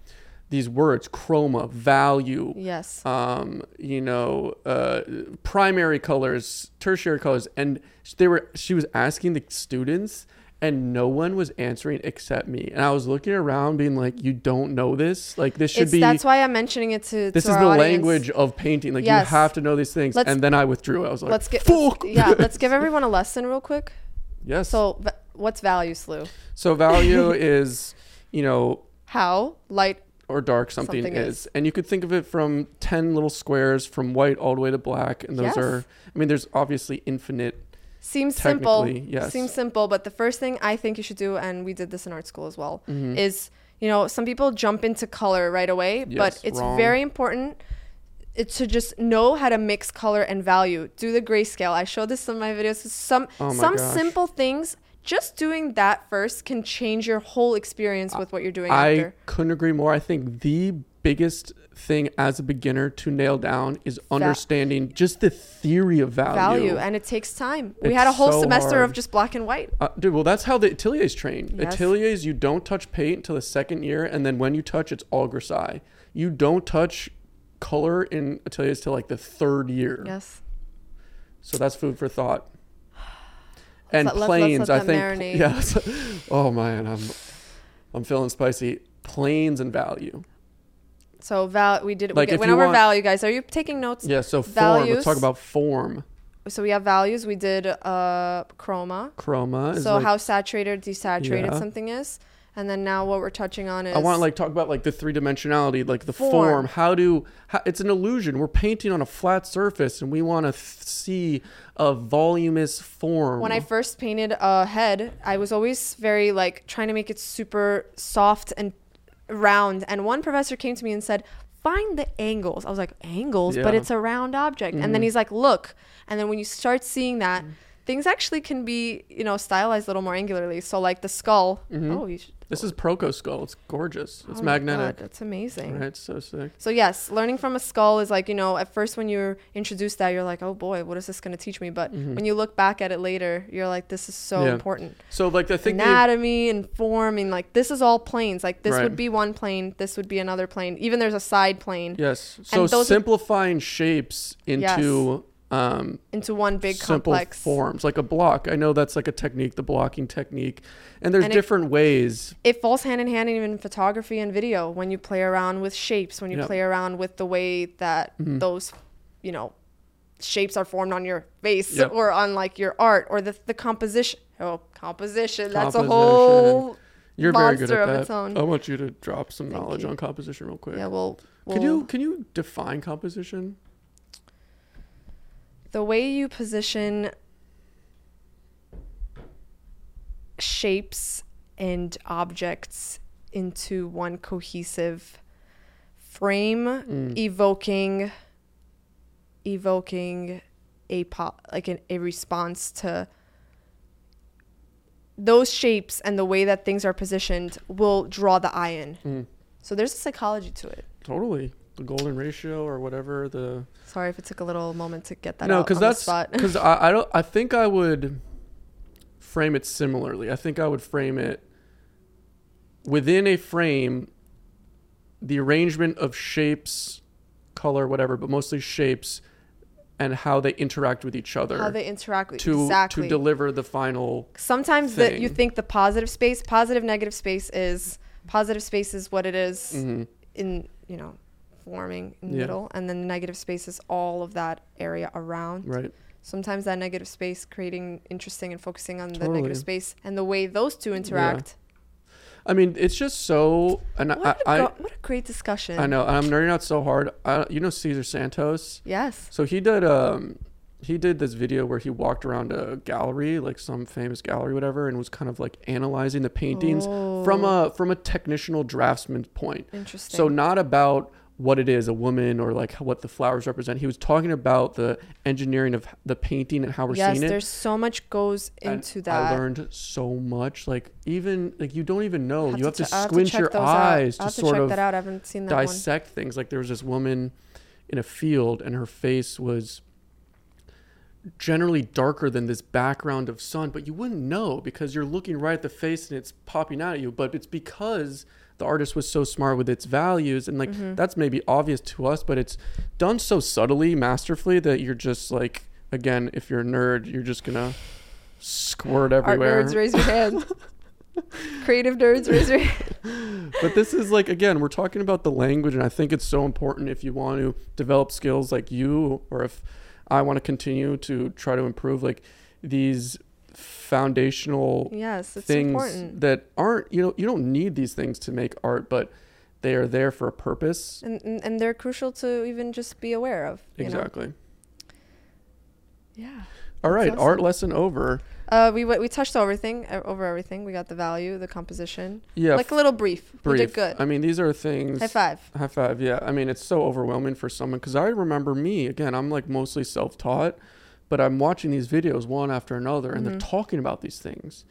these words: chroma, value, yes. um, you know, uh, primary colors, tertiary colors, and they were. She was asking the students, and no one was answering except me. And I was looking around, being like, "You don't know this? Like this should It's, be." that's why I'm mentioning it to. This to is the audience. language of painting. Like Yes. you have to know these things. Let's- and then I withdrew. I was like, let's get "Fuck." let's, yeah. Let's give everyone a lesson real quick. yes. So, So, what's value slew? So value is, you know, How light? or dark something, Something is. is. and you could think of it from ten little squares from white all the way to black, and those Yes. are. I mean, there's obviously infinite. Seems simple. Yes. Seems simple, but the first thing I think you should do, and we did this in art school as well, Mhm. is you know some people jump into color right away, Yes, but it's wrong. very important. It's to just know how to mix color and value. Do the grayscale. I showed this in my videos. Some Oh my some gosh. simple things. Just doing that first can change your whole experience with what you're doing I after. couldn't agree more. I think the biggest thing as a beginner to nail down is understanding just the theory of value. value and it takes time we had a whole so semester hard. of just black and white Uh, dude, well, that's how the ateliers train. Yes. Ateliers, you don't touch paint until the second year, and then when you touch, it's all grisaille. You don't touch color in ateliers till like the third year. yes So that's food for thought. And let- planes, let I think. marinate. Yeah. oh man, I'm, I'm feeling spicy. Planes and value. So val we did Like, we went over want- value guys are you taking notes Yeah. So form. Let's talk about form. so we have values we did uh chroma Chroma is so like, how saturated desaturated Yeah. something is and then now what we're touching on is I want to like talk about like the three dimensionality, like the form. Form. How do how, it's an illusion. We're painting on a flat surface, and we want to th- see a voluminous form. when I first painted a head, I was always very like trying to make it super soft and round. And one professor came to me and said, "Find the angles." I was like, "Angles?" But it's a round object. And then Mhm. he's like, "Look." And then when you start seeing that, Mm. things actually can be, you know, stylized a little more angularly. So like the skull. Mhm. Oh, you should, this is Proko skull. It's gorgeous. It's oh magnetic. God, that's amazing. Right, it's so sick. So yes, learning from a skull is like you know at first when you're introduced that you're like oh boy what is this going to teach me but Mhm. when you look back at it later you're like this is so Yeah. important So like the thing. anatomy and form and like this is all planes like this Right. would be one plane this would be another plane even there's a side plane Yes. So those are- simplifying shapes into um, into one big simple complex forms, like a block. I know that's like a technique, the blocking technique, and there's And it- different ways. it falls hand in hand even in photography and video when you play around with shapes when you Yeah. play around with the way that Mhm. those you know shapes are formed on your face Yep. or on like your art or the the composition oh composition that's a whole You're very good at of that. its own. I want you to drop some Thank knowledge you. on composition real quick. yeah well, Can you can you define composition? The way you position shapes and objects into one cohesive frame Mm. evoking evoking a po- like an, a response to those shapes and the way that things are positioned will draw the eye in. Mm. So there's a psychology to it. Totally. The golden ratio or whatever the Sorry if it took a little moment to get that no because that's because I, I don't i think i would frame it similarly i think i would frame it within a frame the arrangement of shapes color whatever but mostly shapes and how they interact with each other How they interact with to exactly. to deliver the final Sometimes that you think the positive space, positive negative space is positive space is what it is Mhm. in you know forming in the Yeah. middle, and then the negative space is all of that area around. right Sometimes that negative space creating interesting and focusing on the negative space and the way those two interact. i mean it's just so and What, I, a I what a great discussion. i know i'm nerding out so hard I, you know Cesar Santos Yes. So he did um he did this video where he walked around a gallery, like some famous gallery, whatever, and was kind of like analyzing the paintings from Oh. a from a technical draftsman point. Interesting. So not about what it is, a woman, or like what the flowers represent. He was talking about the engineering of the painting and how we're yes, seeing it. there's so much goes And into that. I learned so much. Like even like you don't even know. you have to, I'll squint check your those out. eyes I'll to have to sort check of that out. I haven't seen that one. dissect things. Like there was this woman in a field, and her face was generally darker than this background of sun, but you wouldn't know because you're looking right at the face and it's popping out at you. But it's because the artist was so smart with its values, and like Mm-hmm. that's maybe obvious to us, but it's done so subtly, masterfully that you're just like, again, if you're a nerd, you're just gonna squirt Art everywhere. nerds, raise your hand. Creative nerds, raise your hand. but this is like again we're talking about the language and i think it's so important if you want to develop skills like you or if i want to continue to try to improve like these foundational Yes, it's things important. that aren't you know you don't need these things to make art but they are there for a purpose And, and and they're crucial to even just be aware of. You exactly Know? Yeah. all right That's art lesson over Uh, we we touched everything uh, over everything. We got the value, the composition, yeah like a little brief. We brief did good. i mean these are things High five. High five. Yeah. I mean, it's so overwhelming for someone because I remember me, again, I'm like mostly self taught, but I'm watching these videos one after another and they're Mhm. talking about these things.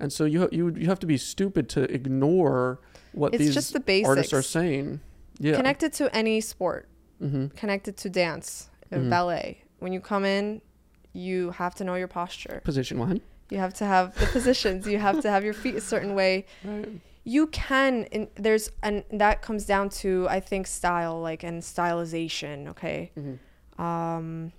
And so you, you, you have to be stupid to ignore what It's these the artists are saying. Yeah. Connected to any sport, hmm connected to dance, uh, Mhm. ballet. When you come in, you have to know your posture. Position one. You have to have the positions. You have to have your feet a certain way. Right. you can and there's and that comes down to i think style like and stylization okay Mhm. um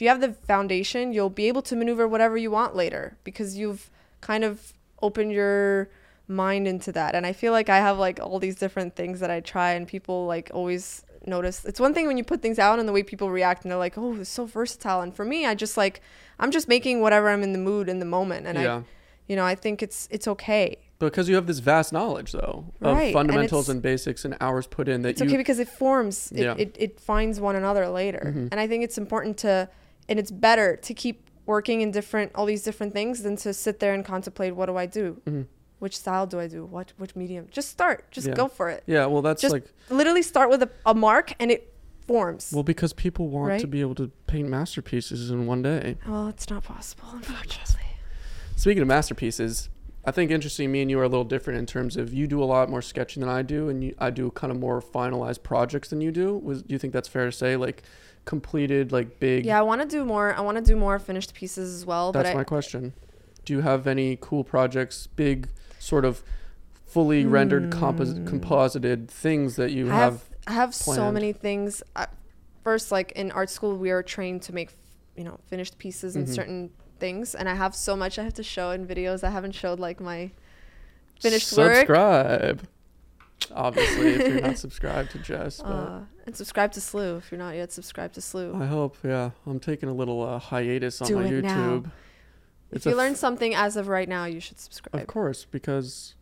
if you have the foundation you'll be able to maneuver whatever you want later because you've kind of opened your mind into that and i feel like i have like all these different things that i try and people like always notice it's one thing when you put things out and the way people react and they're like oh it's so versatile and for me i just like i'm just making whatever i'm in the mood in the moment and yeah. i you know i think it's it's okay Because you have this vast knowledge, though, of Right, fundamentals it's- and basics and hours put in that it's you. okay because it forms it, Yeah. it, it finds one another later Mhm. and i think it's important to and it's better to keep working in different all these different things than to sit there and contemplate what do i do Mhm. which style do i do what which medium just start just Yeah. go for it Yeah, well, that's Just- like literally start with a, a mark and it forms well because people want to be able to paint masterpieces in one day. well it's not possible unfortunately Speaking of masterpieces, I think interesting. Me and you are a little different in terms of you do a lot more sketching than I do, and you, I do kind of more finalized projects than you do. Was do you think that's fair to say? Like completed, like big. yeah i want to do more i want to do more finished pieces as well That's but my I, question. Do you have any cool projects, big, sort of fully rendered, compos- Hmm. composited things that you I have? have I have so many things. I, first, like in art school, we are trained to make, you know, finished pieces and Mhm. certain things, and I have so much I have to show in videos. I haven't showed like my finished work. Subscribe. Obviously, if you're not subscribed to Jess, but Uh, and subscribe to Slew if you're not yet. Subscribe to Slew. I hope. Yeah, I'm taking a little uh, hiatus on Do my it now. YouTube. if you learn something as of right now, you should subscribe. Of course, because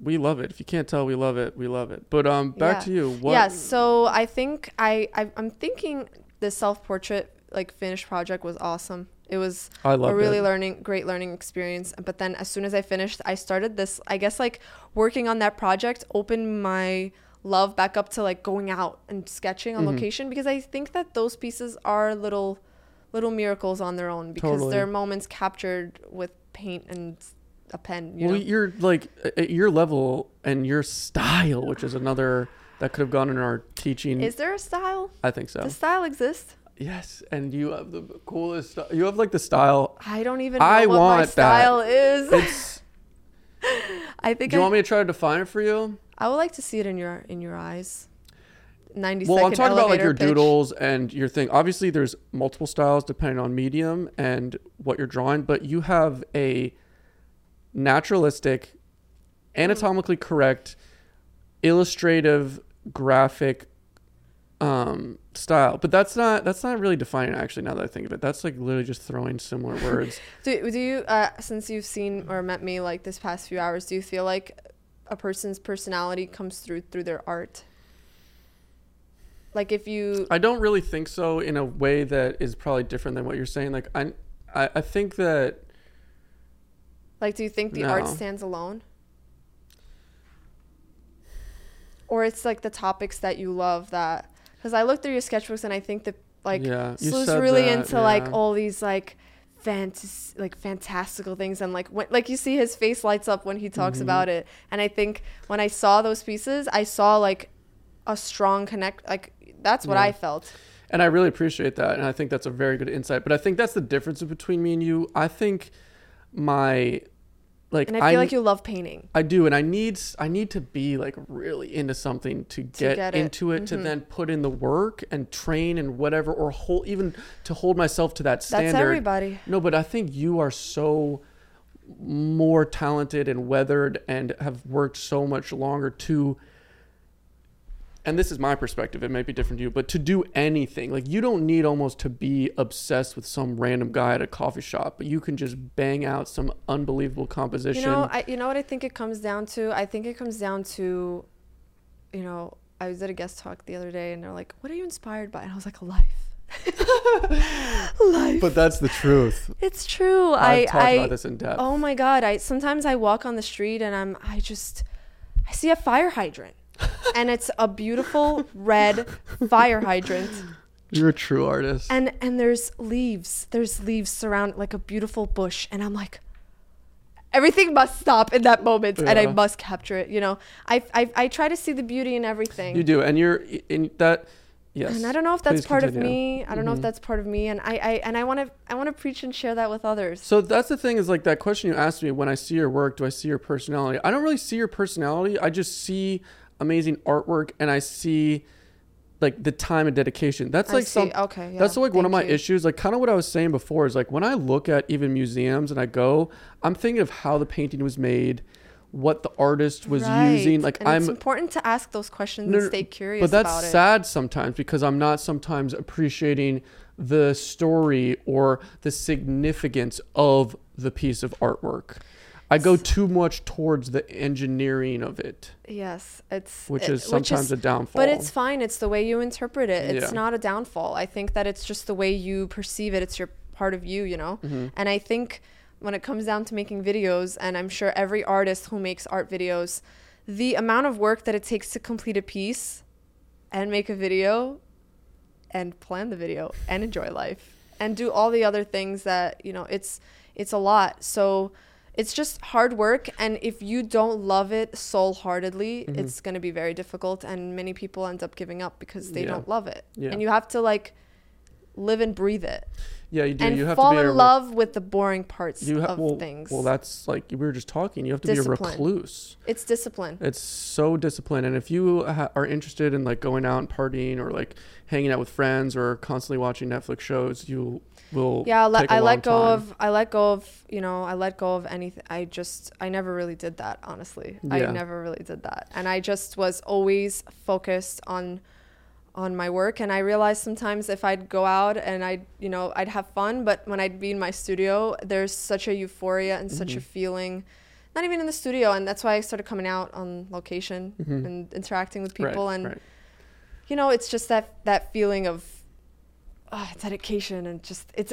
we love it. If you can't tell, we love it. We love it. But um, back Yeah. to you. What? Yeah. So I think I, I I'm thinking the self portrait like finished project was awesome. It was I a really it. learning great learning experience but then as soon as i finished i started this i guess like working on that project opened my love back up to like going out and sketching on Mhm. location because i think that those pieces are little little miracles on their own because Totally. they're moments captured with paint and a pen. You well, know? you're like at your level and your style, which is another that could have gone in our teaching. Is there a style? I think so. Does style exist? Yes, and you have the coolest. st- You have like the style. I don't even know I what my want that. style is. It's. I think do you I, want me to try to define it for you? I would like to see it in your in your eyes. 90 Well, I'm talking about like your pitch. doodles and your thing. Obviously, there's multiple styles depending on medium and what you're drawing, but you have a naturalistic, mm. anatomically correct, illustrative, graphic um, style. But that's not that's not really defining actually. Now that I think of it, that's like literally just throwing similar words. Do, do you, uh, since you've seen or met me like this past few hours, do you feel like a person's personality comes through through their art? Like if you, I don't really think so in a way that is probably different than what you're saying. Like I, I, I think that like, do you think the art stands alone? Or it's like the topics that you love that, because I looked through your sketchbooks and I think that like yeah, Slew's really that, into like all these like fantas- like fantastical things and like when, like you see his face lights up when he talks Mhm. about it and i think when i saw those pieces i saw like a strong connect like that's what Yeah. i felt And I really appreciate that. And I think that's a very good insight. But I think that's the difference between me and you. I think my like and i feel like you love painting I do, and I need I need to be like really into something to get, get it. into it, to Mhm. then put in the work and train and whatever, or hold even to hold myself to that standard. that's everybody No, but I think you are so more talented and weathered and have worked so much longer to and this is my perspective it may be different to you but to do anything like you don't need almost to be obsessed with some random guy at a coffee shop but you can just bang out some unbelievable composition. you know i you know what i think it comes down to? I think it comes down to you know i was at a guest talk the other day and they're like what are you inspired by? And i was like life. Life. But that's the truth. It's true. I've i talked i about this in depth. Oh my god! I sometimes I walk on the street and I'm I just I see a fire hydrant, and it's a beautiful red fire hydrant, you're a true artist and and there's leaves. There's leaves surround like a beautiful bush, and I'm like, everything must stop in that moment, and I must capture it. You know, I I I try to see the beauty in everything. you do and you're in that yes And I don't know if that's Please part of me. I don't know if Mhm. that's part of me, and I, I and I want to I want to preach and share that with others. So that's the thing is like that question you asked me when I see your work, do I see your personality? I don't really see your personality. I just see amazing artwork and I see like the time and dedication. That's I like see. some okay. Yeah, that's like one of my you. issues. Like kind of what I was saying before is like when I look at even museums and I go, I'm thinking of how the painting was made, what the artist was using. Like and I'm it's important to ask those questions No, and stay curious but that's sad sometimes because I'm not sometimes appreciating the story or the significance of the piece of artwork. I go too much towards the engineering of it, Yes, it's which it- is sometimes a downfall. but it's fine. It's the way you interpret it. It's Yeah. not a downfall. I think that it's just the way you perceive it. It's your part of you, you know. Mhm. And I think when it comes down to making videos, and I'm sure every artist who makes art videos, the amount of work that it takes to complete a piece and make a video and plan the video and enjoy life and do all the other things that, you know, it's it's a lot. So it's just hard work and if you don't love it soul-heartedly, Mhm. it's going to be very difficult and many people end up giving up because they Yeah. don't love it. Yeah. And you have to like live and breathe it yeah, you do. and you have fall to be in love with the boring parts You ha- of well, things. well, that's like we were just talking. You have to be a recluse. it's discipline. It's so disciplined, and if you ha- are interested in like going out and partying or like hanging out with friends or constantly watching Netflix shows, you will. Yeah, I let, take a I long let go time. of I let go of you know I let go of anything. I just I never really did that honestly. Yeah. I never really did that, and I just was always focused on on my work. And I realized sometimes if I'd go out and I'd you know I'd have fun, but when I'd be in my studio, there's such a euphoria and such a Mhm. feeling. Not even in the studio, and that's why I started coming out on location Mhm. and interacting with Right, people. and right. you know it's just that that feeling of uh, dedication and just it's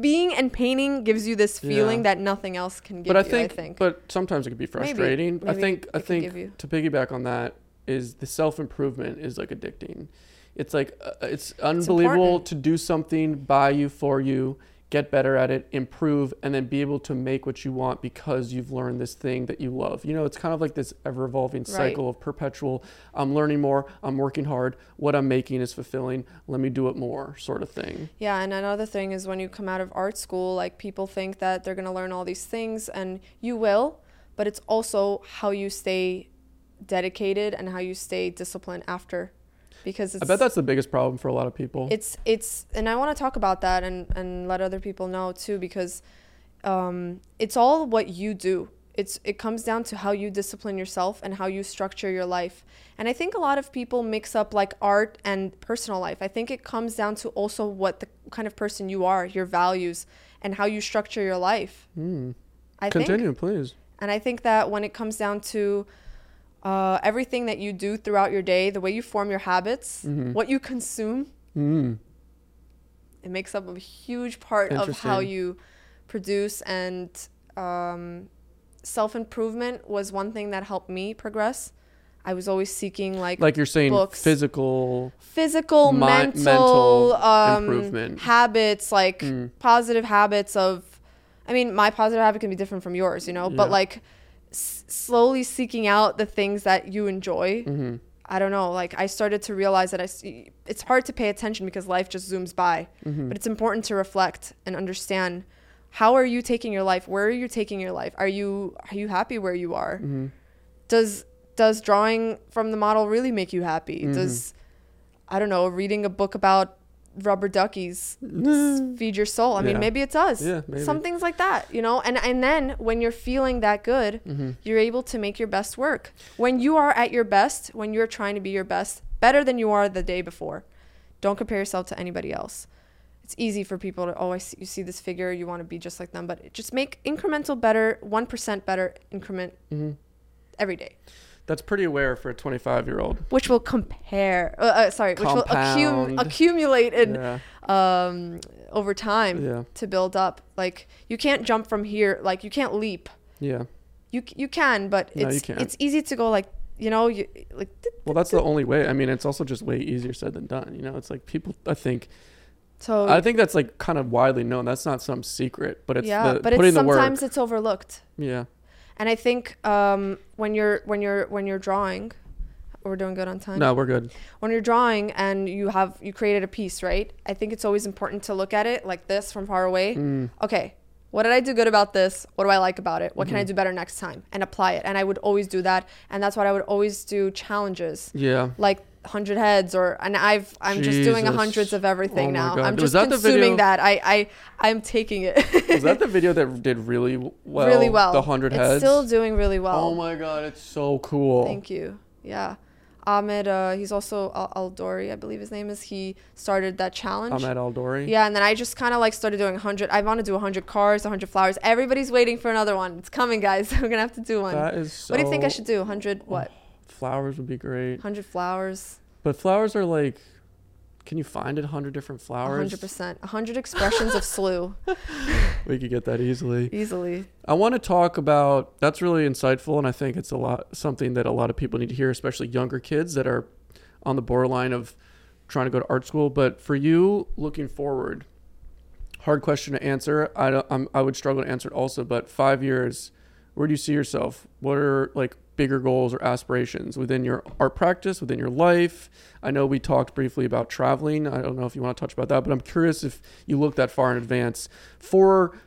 being and painting gives you this feeling Yeah. that nothing else can give but I you think, i think but sometimes it can be Maybe. frustrating. I Maybe think, I think to piggyback on that is the self improvement is like addicting. It's like uh, it's unbelievable important. to do something by you for you get better at it, improve, and then be able to make what you want because you've learned this thing that you love. You know, it's kind of like this ever evolving cycle of perpetual I'm learning more, I'm working hard, what I'm making is fulfilling, let me do it more sort of thing. Yeah, and another thing is when you come out of art school, like people think that they're going to learn all these things, and you will, but it's also how you stay dedicated and how you stay disciplined after because it's, I bet that's the biggest problem for a lot of people. it's it's and I want to talk about that and and let other people know too because um, it's all what you do. It's it comes down to how you discipline yourself and how you structure your life. And I think a lot of people mix up like art and personal life. I think it comes down to also what the kind of person you are, your values, and how you structure your life. Mm. I think Continue, please. and I think that when it comes down to uh, everything that you do throughout your day, the way you form your habits, Mhm. what you consume, Mm. it makes up a huge part of how you produce. And um, self improvement was one thing that helped me progress. I was always seeking like, Like you're saying, books. physical. physical, mi- mental, mental um, improvement. habits, like Mm. positive habits of. I mean, my positive habit can be different from yours, you know, but like slowly seeking out the things that you enjoy. hmm I don't know. Like I started to realize that I see, it's hard to pay attention because life just zooms by. hmm But it's important to reflect and understand how are you taking your life? Where are you taking your life? Are you are you happy where you are? hmm Does does drawing from the model really make you happy? Mhm. Does I don't know, reading a book about rubber duckies feed your soul? I mean, Yeah. maybe it's us. Yeah, maybe. Some things like that, you know? And and then when you're feeling that good, hmm you're able to make your best work. When you are at your best, when you're trying to be your best, better than you are the day before. Don't compare yourself to anybody else. It's easy for people to, oh, I see, you see this figure, you want to be just like them, but just make incremental better, 1% better increment hmm every day, That's pretty aware for a 25 year old. which will compare, uh, uh, sorry, which will accum- accumulate in, Yeah. um, over time Yeah. to build up. Like, you can't jump from here, like, you can't leap. Yeah. You, you can, but No, it's it's easy to go like you know you like Well, that's the only way. I mean, it's also just way easier said than done. You know, it's like people. I think. so I think that's like kind of widely known. That's not some secret, but it's yeah the but it's sometimes it's overlooked Yeah. And i think um when you're when you're when you're drawing we're doing good on time? No, we're good. when you're drawing and you have you created a piece right? I think it's always important to look at it like this from far away. Mm. okay what did i do good about this? What do i like about it? What can i Mhm. do better next time? And apply it. And i would always do that. And that's what i would always do challenges. Yeah. like 100 heads or and i've i'm just doing a hundreds of everything Oh now. I'm just that consuming that. I i i'm taking it. Was that the video that did really well? really well. The hundred heads. it's still doing really well. Oh my god, it's so cool. thank you. Yeah. Ahmed uh he's also al Aldoori, i believe his name is. He started that challenge. Ahmed Aldoori. yeah and then i just kind of like started doing 100 i want to do 100 cars 100 flowers. Everybody's waiting for another one. It's coming guys. We're gonna have to do one. That is so. what do you think i should do? 100 what Flowers would be great, 100 flowers but flowers are like. Can you find it? Hundred different flowers. 100% 100 expressions of slew We could get that easily. easily I want to talk about that's really insightful, and I think it's a lot something that a lot of people need to hear, especially younger kids that are on the borderline of trying to go to art school. But for you, looking forward, hard question to answer. I I would struggle to answer it also. But five years, where do you see yourself? What are like bigger goals or aspirations within your art practice, within your life? I know we talked briefly about traveling. I don't know if you want to touch about that, but I'm curious if you look that far in advance for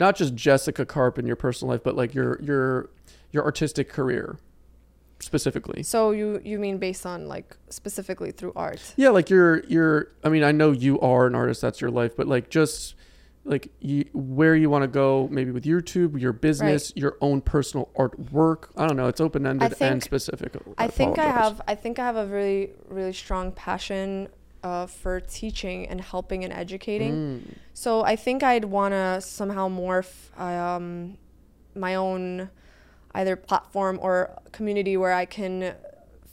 not just Jessica Carp in your personal life, but like your your your artistic career specifically. So you you mean based on like specifically through art? Yeah, like you're you're. I mean, I know you are an artist. That's your life, but like just like you, where you want to go, maybe with YouTube, your business, your own personal artwork. I don't know. It's open ended and specific. I think I have I think I have a really really strong passion uh, for teaching and helping and educating. Mm. So I think I'd want to somehow morph um, my own either platform or community where I can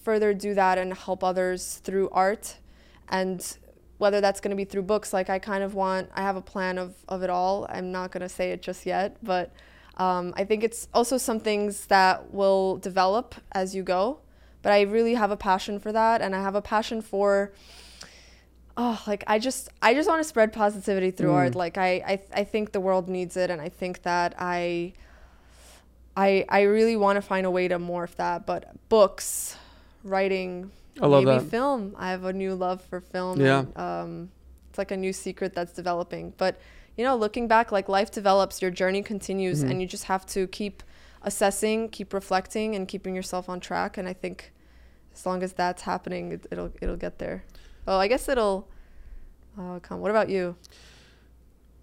further do that and help others through art and whether that's going to be through books like I kind of want I have a plan of, of it all I'm not going to say it just yet but um, I think it's also some things that will develop as you go but I really have a passion for that and I have a passion for oh like i just i just want to spread positivity through art Mm. like I, I i think the world needs it and i think that i i i really want to find a way to morph that but books writing I love maybe that. film i have a new love for film Yeah. and, um it's like a new secret that's developing but you know looking back like life develops your journey continues Mhm. and you just have to keep assessing keep reflecting and keeping yourself on track and i think as long as that's happening it, it'll it'll get there oh i guess it'll uh, come what about you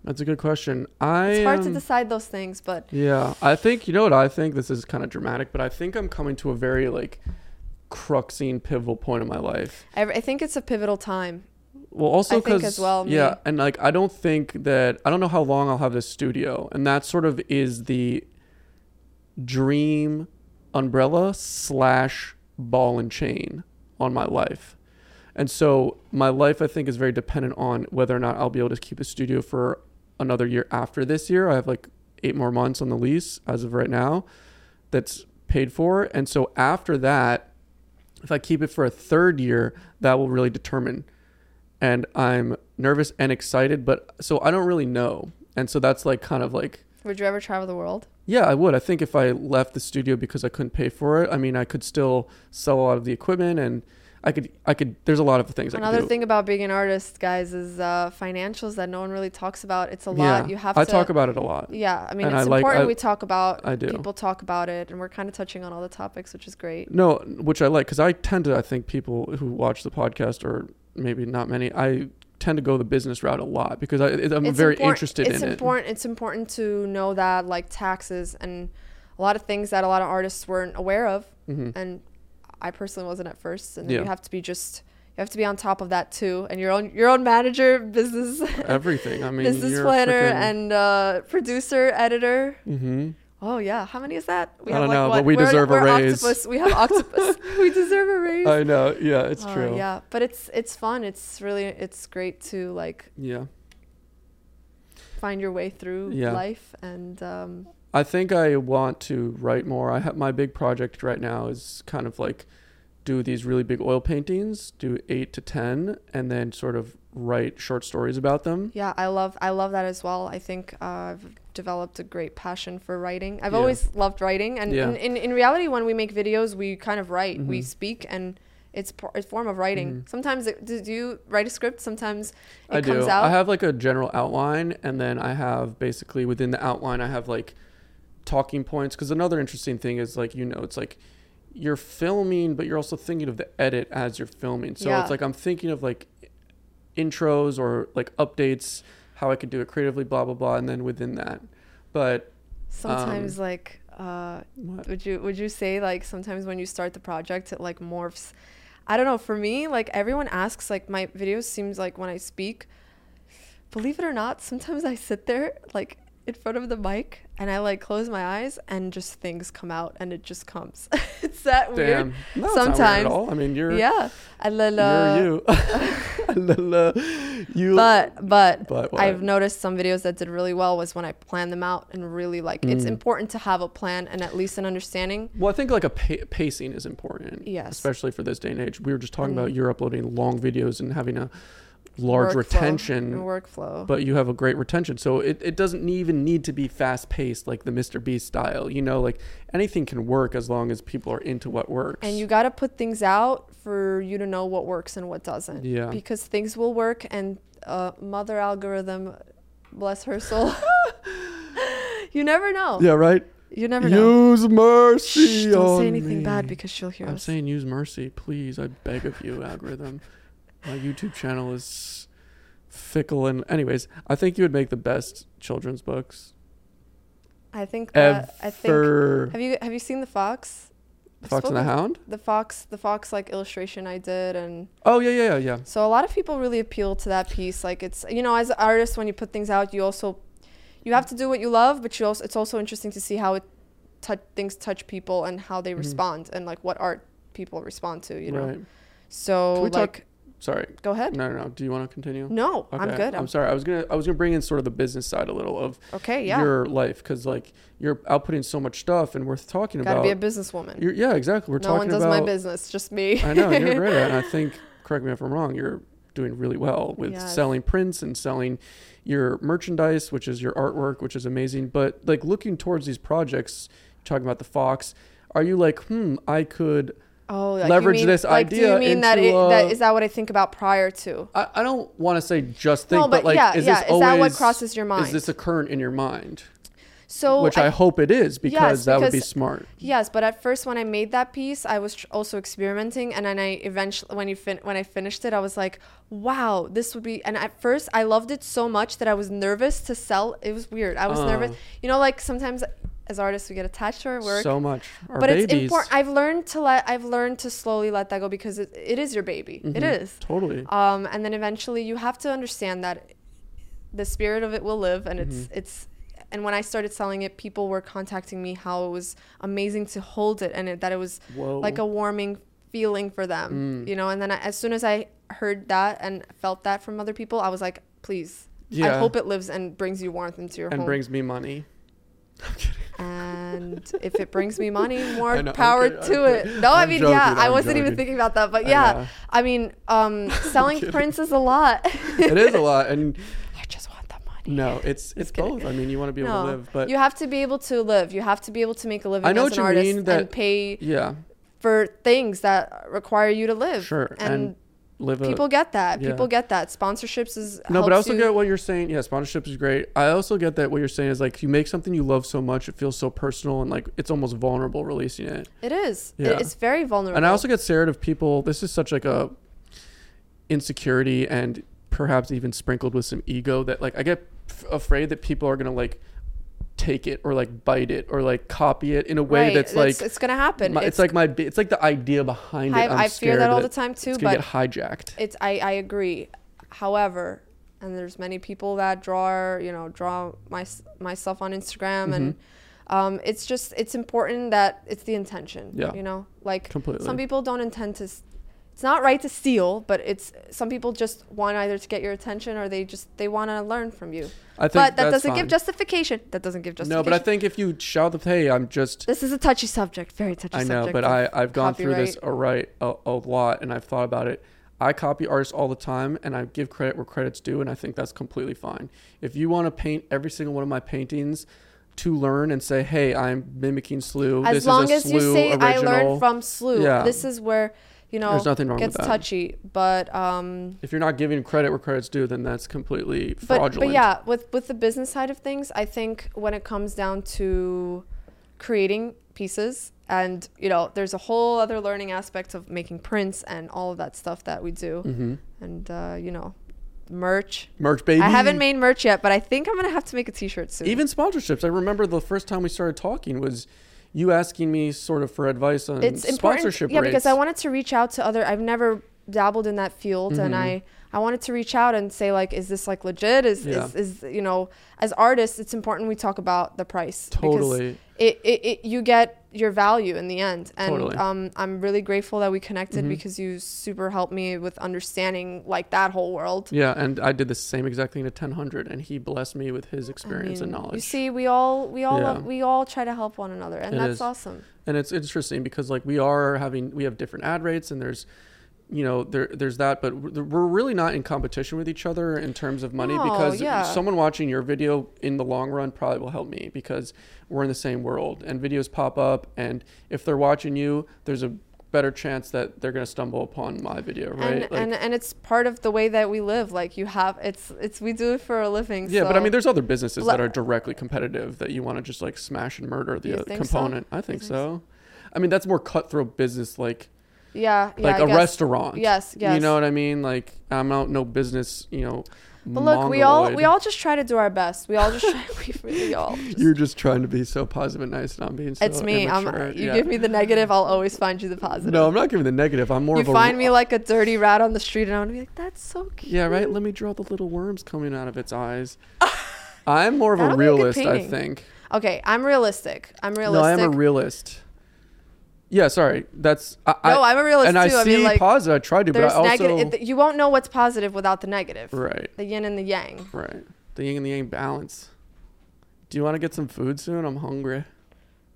That's a good question. I it's hard to um, decide those things but Yeah, I think you know what I think. This is kind of dramatic, but I think I'm coming to a very like cruxing pivotal point in my life. I, I think it's a pivotal time Well, also because as well, yeah, me. and like I don't think that I don't know how long I'll have this studio, and that sort of is the dream umbrella slash ball and chain on my life. And so my life, I think, is very dependent on whether or not I'll be able to keep a studio for another year after this year. I have like eight more months on the lease as of right now that's paid for. And so after that, if I keep it for a third year, that will really determine. And I'm nervous and excited, but so I don't really know. And so that's like kind of like would you ever travel the world yeah, I would. I think if I left the studio because I couldn't pay for it, I mean, I could still sell a lot of the equipment, and I could, I could. There's a lot of things another thing about being an artist guys is uh, financials that no one really talks about it's a yeah, lot you have I to talk about it a lot. yeah i mean and it's I like- important I- we talk about I do. people talk about it and we're kind of touching on all the topics which is great No, which I like because I tend to. I think people who watch the podcast, or maybe not many, I tend to go the business route a lot because I, I'm It's very interested it's in important it's important to know that like taxes and a lot of things that a lot of artists weren't aware of it. hmm and i personally wasn't at first and Yeah. you have to be just you have to be on top of that too and your own your own manager business Everything. I mean, business you're planner and uh, producer editor Mhm. oh yeah how many is that we I don't know, but we deserve a we're raise. octopus. we have octopus we deserve a raise I know. Yeah, it's Oh, true. yeah but it's it's fun it's really it's great to like yeah. find your way through Yeah. life and um, I think I want to write more. I have my big project right now is kind of like do these really big oil paintings, do eight to ten, and then sort of write short stories about them. Yeah, I love I love that as well. I think uh, I've developed a great passion for writing. I've Yeah. always loved writing, and Yeah. in, in, in reality, when we make videos, we kind of write, we Mhm. speak, and it's a form of writing. Mhm. Sometimes it, do do you write a script? Sometimes it I comes do. out. I have like a general outline, and then I have basically within the outline, I have like talking points. Because another interesting thing is like you know, it's like you're filming, but you're also thinking of the edit as you're filming. So Yeah. it's like I'm thinking of like intros or like updates, how I could do it creatively, blah blah blah, and then within that. But sometimes um, like uh, what? would you would you say like sometimes when you start the project, it like morphs. I don't know. For me, like everyone asks, like my videos seems like when I speak. Believe it or not, sometimes I sit there like in front of the mic and I like close my eyes and just things come out and it just comes. it's that weird. No, it's not weird Sometimes. at all. I mean, you're Yeah. Uh, you're you. Lala, you. but but But what? I've noticed some videos that did really well was when I planned them out and really like it's Mm. important to have a plan and at least an understanding. Well, I think like a pa- pacing is important. Yes. Especially for this day and age. We were just talking Mm. about you're uploading long videos and having a large workflow retention, workflow. but you have a great retention. So it, it doesn't even need to be fast paced like the Mr. Beast style. You know, like anything can work as long as people are into what works. and you got to put things out for you to know what works and what doesn't. Yeah. Because things will work and uh, mother algorithm, bless her soul. you never know. Yeah, right? You never know. Use mercy. Shh, don't on say anything bad because she'll hear us. I'm saying use mercy, please. I beg of you, algorithm. My YouTube channel is fickle and anyways, I think you would make the best children's books I think that I think have you have you seen the fox? I've Fox and the Hound? The fox, the fox like illustration I did, and Oh yeah, yeah, yeah, yeah. so a lot of people really appeal to that piece. Like it's you know as an artist when you put things out, you also you have to do what you love, but you also it's also interesting to see how it touch things touch people and how they Mhm. respond and like what art people respond to. You know. Right. So Can we talk- like, Sorry. go ahead. No, no, no. Do you want to continue? No, I'm good. I'm I'm, sorry. I was gonna I was gonna bring in sort of the business side a little of okay. Yeah. your life because like you're outputting so much stuff and we're talking about Gotta be a businesswoman. you're, yeah, exactly. We're no one talking does about. my business, just me. I know you're great at, it, and I think correct me if I'm wrong. You're doing really well with Yes. selling prints and selling your merchandise, which is your artwork, which is amazing. But like looking towards these projects, talking about the Fox, are you like, hmm, I could Oh, like leverage mean, this like, Do idea you mean that, it, into, that uh, that what I think about prior to? I, I don't want to say just think, no, but, but, like, yeah, is yeah. this Is that what crosses your mind? Is this a current in your mind? so Which I, hope it is because Yes, that would be smart. Yes, but at first when I made that piece, I was tr- also experimenting, and then I eventually, when you fin- when I finished it, I was like, "Wow, this would be." And at first, I loved it so much that I was nervous to sell. It was weird. I was Uh. nervous. You know, like sometimes as artists, we get attached to our work. So much. Our but babies. it's important. I've learned to let. I've learned to slowly let that go because it, it is your baby. It Mhm. is. Totally. Um, and then eventually, you have to understand that the spirit of it will live, and it's Mhm. it's. And when I started selling it, people were contacting me how it was amazing to hold it, and it, that it was Whoa. like a warming feeling for them, Mm. you know. And then I, as soon as I heard that and felt that from other people, I was like, please, yeah. I hope it lives and brings you warmth into your and home. brings me money. And if it brings me money, more know, power kidding, to I'm it. No, I I'm mean, joking, yeah, I I'm wasn't even thinking about that, but yeah, know. I mean, um, selling prints is a lot. it is a lot, and I just want the money. no, it's it's both. I mean, you want to be able No, to live, but you have to be able to live. You have to be able to make a living I know as what an you artist mean, that- and pay yeah, for things that require you to live. sure, and, And, live a people get that. yeah. People get that. Sponsorships is No, but I also you- get what you're saying. Yeah, sponsorship is great. I also get that what you're saying is like you make something you love so much, it feels so personal and like it's almost vulnerable releasing it. It is. Yeah. it's very vulnerable. And I also get scared of people. This is such like a insecurity and perhaps even sprinkled with some ego that like I get f- afraid that people are gonna like take it or like bite it or like copy it in a way Right, that's like it's gonna happen. my, it's, like my it's like the idea behind it. I, I'm I fear that all that the time too, it's gonna but get hijacked. it's I, I agree however and there's many people that draw you know draw my s- my stuff on instagram and Mm-hmm. um, it's just it's important that it's the intention Yeah. you know like Completely. some people don't intend to it's not right to steal but it's some people just want either to get your attention or they just they want to learn from you I think but that doesn't give justification that doesn't give justification No, but I think if you shout the hey, I'm just this is a touchy subject very touchy I know, but I I've gone through this a right a, a lot, and I've thought about it. I copy artists all the time, and I give credit where credit's due, and I think that's completely fine. If you want to paint every single one of my paintings to learn and say, "Hey, I'm mimicking Slew," as this long is a as you Slew say i learned from slew Yeah. this is where you know There's nothing wrong gets with that. touchy but um If you're not giving credit where credit's due, then that's completely but fraudulent. but yeah with with the business side of things i think when it comes down to creating pieces and you know there's a whole other learning aspect of making prints and all of that stuff that we do hmm and uh you know merch Merch, baby. i haven't made merch yet but i think i'm gonna have to make a t-shirt soon even sponsorships. I remember the first time we started talking was you asking me sort of for advice on it's important sponsorship yeah rates. because i wanted to reach out to other i've never dabbled in that field and Mhm. i i wanted to reach out and say like is this like legit is Yeah. is, is you know as artists it's important we talk about the price because totally. it, it, it you get your value in the end and Totally. um i'm really grateful that we connected Mhm. because you super helped me with understanding like that whole world Yeah, and I did the same exact thing to 1000, and he blessed me with his I experience and knowledge. you see we all we all Yeah. love, we all try to help one another and It that's is. awesome and it's interesting because like we are having we have different ad rates, and there's you know there there's that, but we're really not in competition with each other in terms of money No, because yeah. someone watching your video in the long run probably will help me because we're in the same world and videos pop up, and if they're watching you, there's a better chance that they're gonna stumble upon my video, right? and, Like- and and it's part of the way that we live like you have it's it's we do it for a living Yeah, but I mean, there's other businesses Le- that are directly competitive that you want to just like smash and murder the uh, so? component. I think think so. I mean, that's more cutthroat business, like yeah yeah like I a guess. restaurant. yes yes You know what I mean? Like I'm out no business. You know. but look we all we all just try to do our best we all just try we really all just, You're just trying to be so positive and nice, and I'm being so it's me immature. i'm you Yeah. give me the negative i'll always find you the positive No, I'm not giving the negative. I'm more you of a. find me like a dirty rat on the street and i'm gonna be like that's so cute Yeah, right. Let me draw the little worms coming out of its eyes. I'm more of a That'll a realist, I think. okay i'm realistic i'm realistic. No, realistic I'm a realist. Yeah, sorry. That's I, no i'm a realist and too I i see mean like positive. I try to, but I also negative it- you won't know what's positive without the negative right, the yin and the yang right. The yin and the yang balance. Do you want to get some food soon? I'm hungry.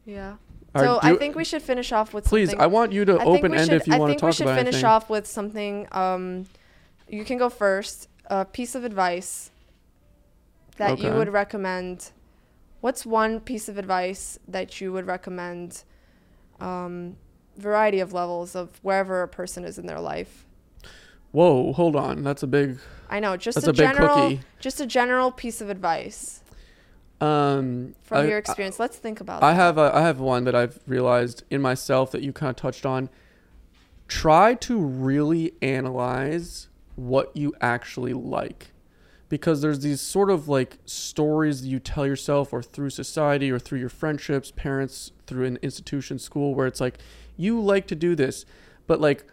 yeah Or so do- i think we should finish off with please. something I want you to I open end should- if you I want to talk about. I think we should finish anything. off with something. Um, you can go first. A piece of advice that you would recommend. What's one piece of advice that you would recommend? Um, variety of levels of wherever a person is in their life. Whoa, hold on. That's a big. I know, just That's a, a big general, cookie. just a general piece of advice Um, from I- your experience. Let's think about. I that. have a, I have one that I've realized in myself that you kind of touched on. Try to really analyze what you actually like. Because there's these sort of like stories you tell yourself or through society or through your friendships, parents, through an institution, school where it's like you like to do this, but like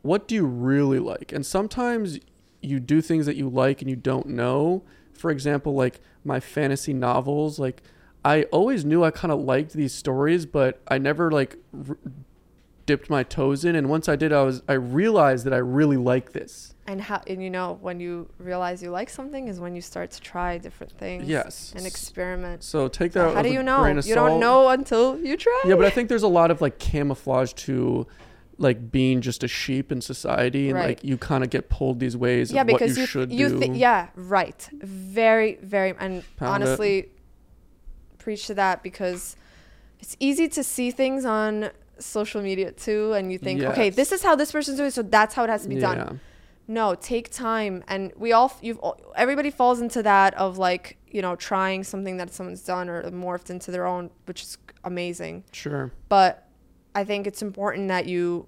what do you really like? And sometimes you do things that you like and you don't know. For example, like my fantasy novels, like I always knew I kind of liked these stories, but I never like r- dipped my toes in. And once I did, I was I realized that I really like this. And how and you know when you realize you like something is when you start to try different things. Yes. And experiment. So take So that. how do you know? You don't know until you try. Yeah, but I think there's a lot of like camouflage to like being just a sheep in society, and Right. like you kind of get pulled these ways yeah, of what because you, you should you do. yeah, right. Very very and Pound it. honestly preach to that because it's easy to see things on social media too and you think, okay, this is how this person's doing, so that's how it has to be done. No, take time, and we all you've everybody falls into that of like you know trying something that someone's done or morphed into their own, which is amazing. Sure. But I think it's important that you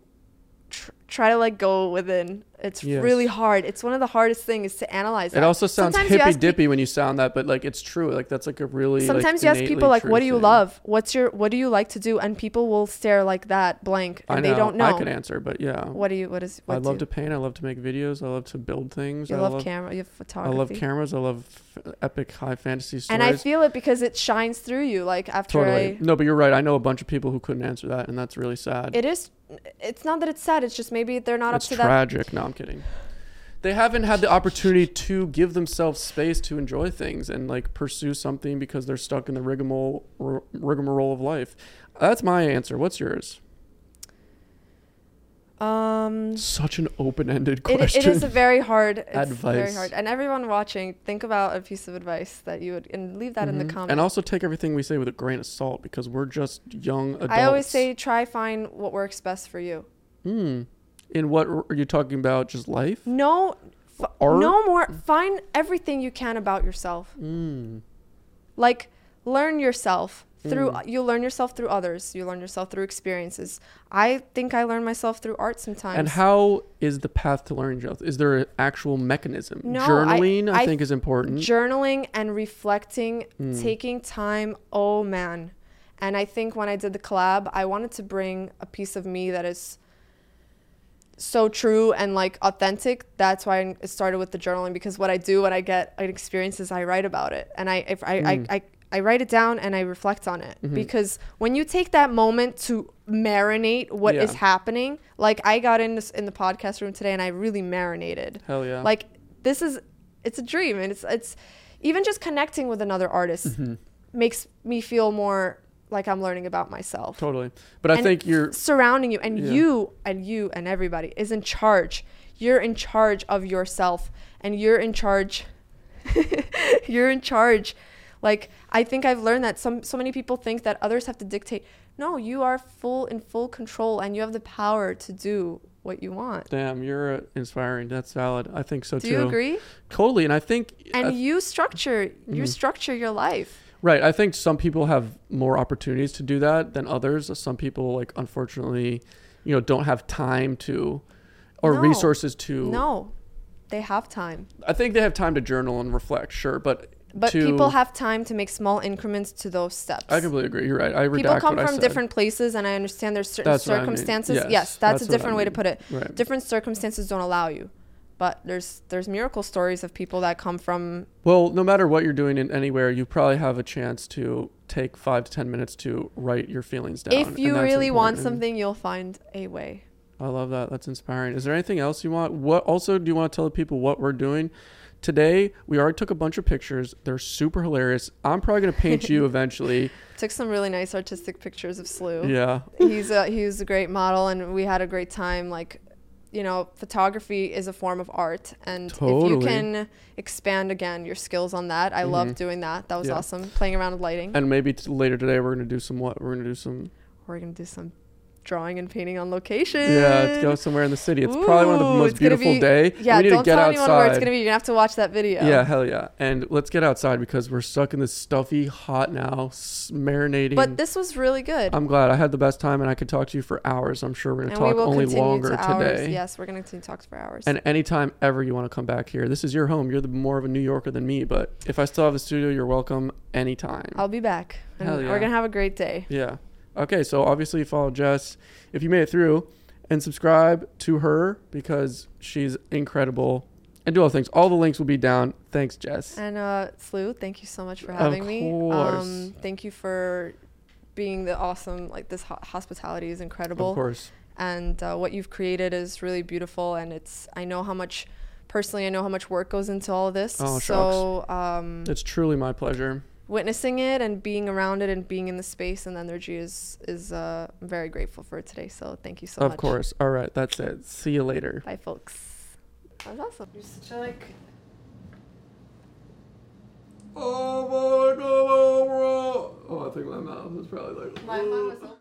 tr- try to like go within. It's Yes. really hard. It's one of the hardest things is to analyze. It that. also sounds Sometimes you ask hippy pe- dippy when you sound that, but like it's true. Like that's like a really. like, Sometimes you ask people like, "What do you thing. love? What's your What do you like to do?" And people will stare like that, blank, and they don't know. I could answer, but yeah. What do you? What is? What I love you- to paint. I love to make videos. I love to build things. You I love, love camera. You have photography. I love cameras. I love f- epic high fantasy stories. And I feel it because it shines through you. Like after totally. I, No, but you're right. I know a bunch of people who couldn't answer that, and that's really sad. it is. It's not that it's sad. It's just maybe they're not it's up to that. tragic. No, I'm kidding. They haven't had the opportunity to give themselves space to enjoy things and like pursue something because they're stuck in the rigmarole rigmarole of life. That's my answer. What's yours? Um, Such an open-ended it, question. it is a very hard. It's very Advice. hard. And everyone watching, think about a piece of advice that you would, and leave that in the Mhm. comments. And also take everything we say with a grain of salt because we're just young adults. I always say, try find what works best for you. Hmm. In what are you talking about? Just life? No, f- Art? no more. Find everything you can about yourself. Mm. Like learn yourself through. Mm. You learn yourself through others. You learn yourself through experiences. I think I learn myself through art sometimes. And how is the path to learning yourself? Is there an actual mechanism? No, I- Journaling, I, I- think, is important. journaling and reflecting, Mm. taking time. Oh man. And I think when I did the collab, I wanted to bring a piece of me that is so true and like authentic. That's why I started with the journaling because what I do when I get an experience is I write about it and I if I, Mm. I, I I write it down and I reflect on it Mhm. because when you take that moment to marinate what is Yeah. happening, like I got in this in the podcast room today and I really marinated Hell yeah. like this is it's a dream and it's it's even just connecting with another artist Mhm. makes me feel more like I'm learning about myself. Totally. But I And think you're. surrounding you and Yeah. you and you and everybody is in charge. You're in charge of yourself and you're in charge you're in charge. Like I think I've learned that some so many people think that others have to dictate. No, you are full in full control and you have the power to do what you want. Damn, you're uh, inspiring. That's valid. I think so Do too. Do you agree? Totally. And I think. and I- you structure you Mhm. structure your life Right. I think some people have more opportunities to do that than others. Some people, like, unfortunately, you know, don't have time to, or No. resources to. no they have time I think they have time to journal and reflect, sure, but but to, people have time to make small increments to those steps I completely agree. You're right. I redact people come from different places and i understand there's certain That's what I mean. circumstances Yes, yes, that's, that's a what I different way to put it Right. different circumstances don't allow you but there's there's miracle stories of people that come from Well, no matter what you're doing in anywhere, you probably have a chance to take five to ten minutes to write your feelings down. if you really want something you'll find a way I love that. That's inspiring. Is there anything else you want? What also do you want to tell the people what we're doing? Today, we already took a bunch of pictures. They're super hilarious. I'm probably going to paint you eventually. took some really nice artistic pictures of slew Yeah. he's a he was a great model and we had a great time like you know, photography is a form of art, and if you can expand again your skills on that, I Mhm. love doing that. That was Yeah. awesome. Playing around with lighting. And maybe t- later today we're gonna do some what? We're gonna do some. We're gonna do some drawing and painting on location. Yeah, go somewhere in the city. It's probably one of the most beautiful be- day. Yeah, we need don't to get tell outside. anyone where it's gonna be. You're gonna have to watch that video. Yeah, hell yeah. And let's get outside because we're stuck in this stuffy, hot now, marinating. But this was really good. I'm glad I had the best time and I could talk to you for hours. I'm sure we're going to and we talk will only longer to hours. today. Yes, we're gonna continue to talk for hours. And anytime ever you want to come back here, this is your home. You're the more of a New Yorker than me, but if I still have a studio, you're welcome anytime. I'll be back. And Hell yeah. We're gonna have a great day. Yeah. Okay, so obviously follow Jess if you made it through and subscribe to her because she's incredible and do all the things. All the links will be down. Thanks, Jess. And uh, Slew, thank you so much for Of having me. course. Um, thank you for being the awesome. Like this ho- hospitality is incredible. Of course. and uh, what you've created is really beautiful and it's i know how much personally i know how much work goes into all of this Oh, so um, It's truly my pleasure. Witnessing it and being around it and being in the space and the energy is is uh, i'm very grateful for today so thank you so of much Of course. All right, that's it. See you later. bye folks that was awesome you're such a like Oh my god, bro. Oh, I think my mouth is probably like. my, my, myself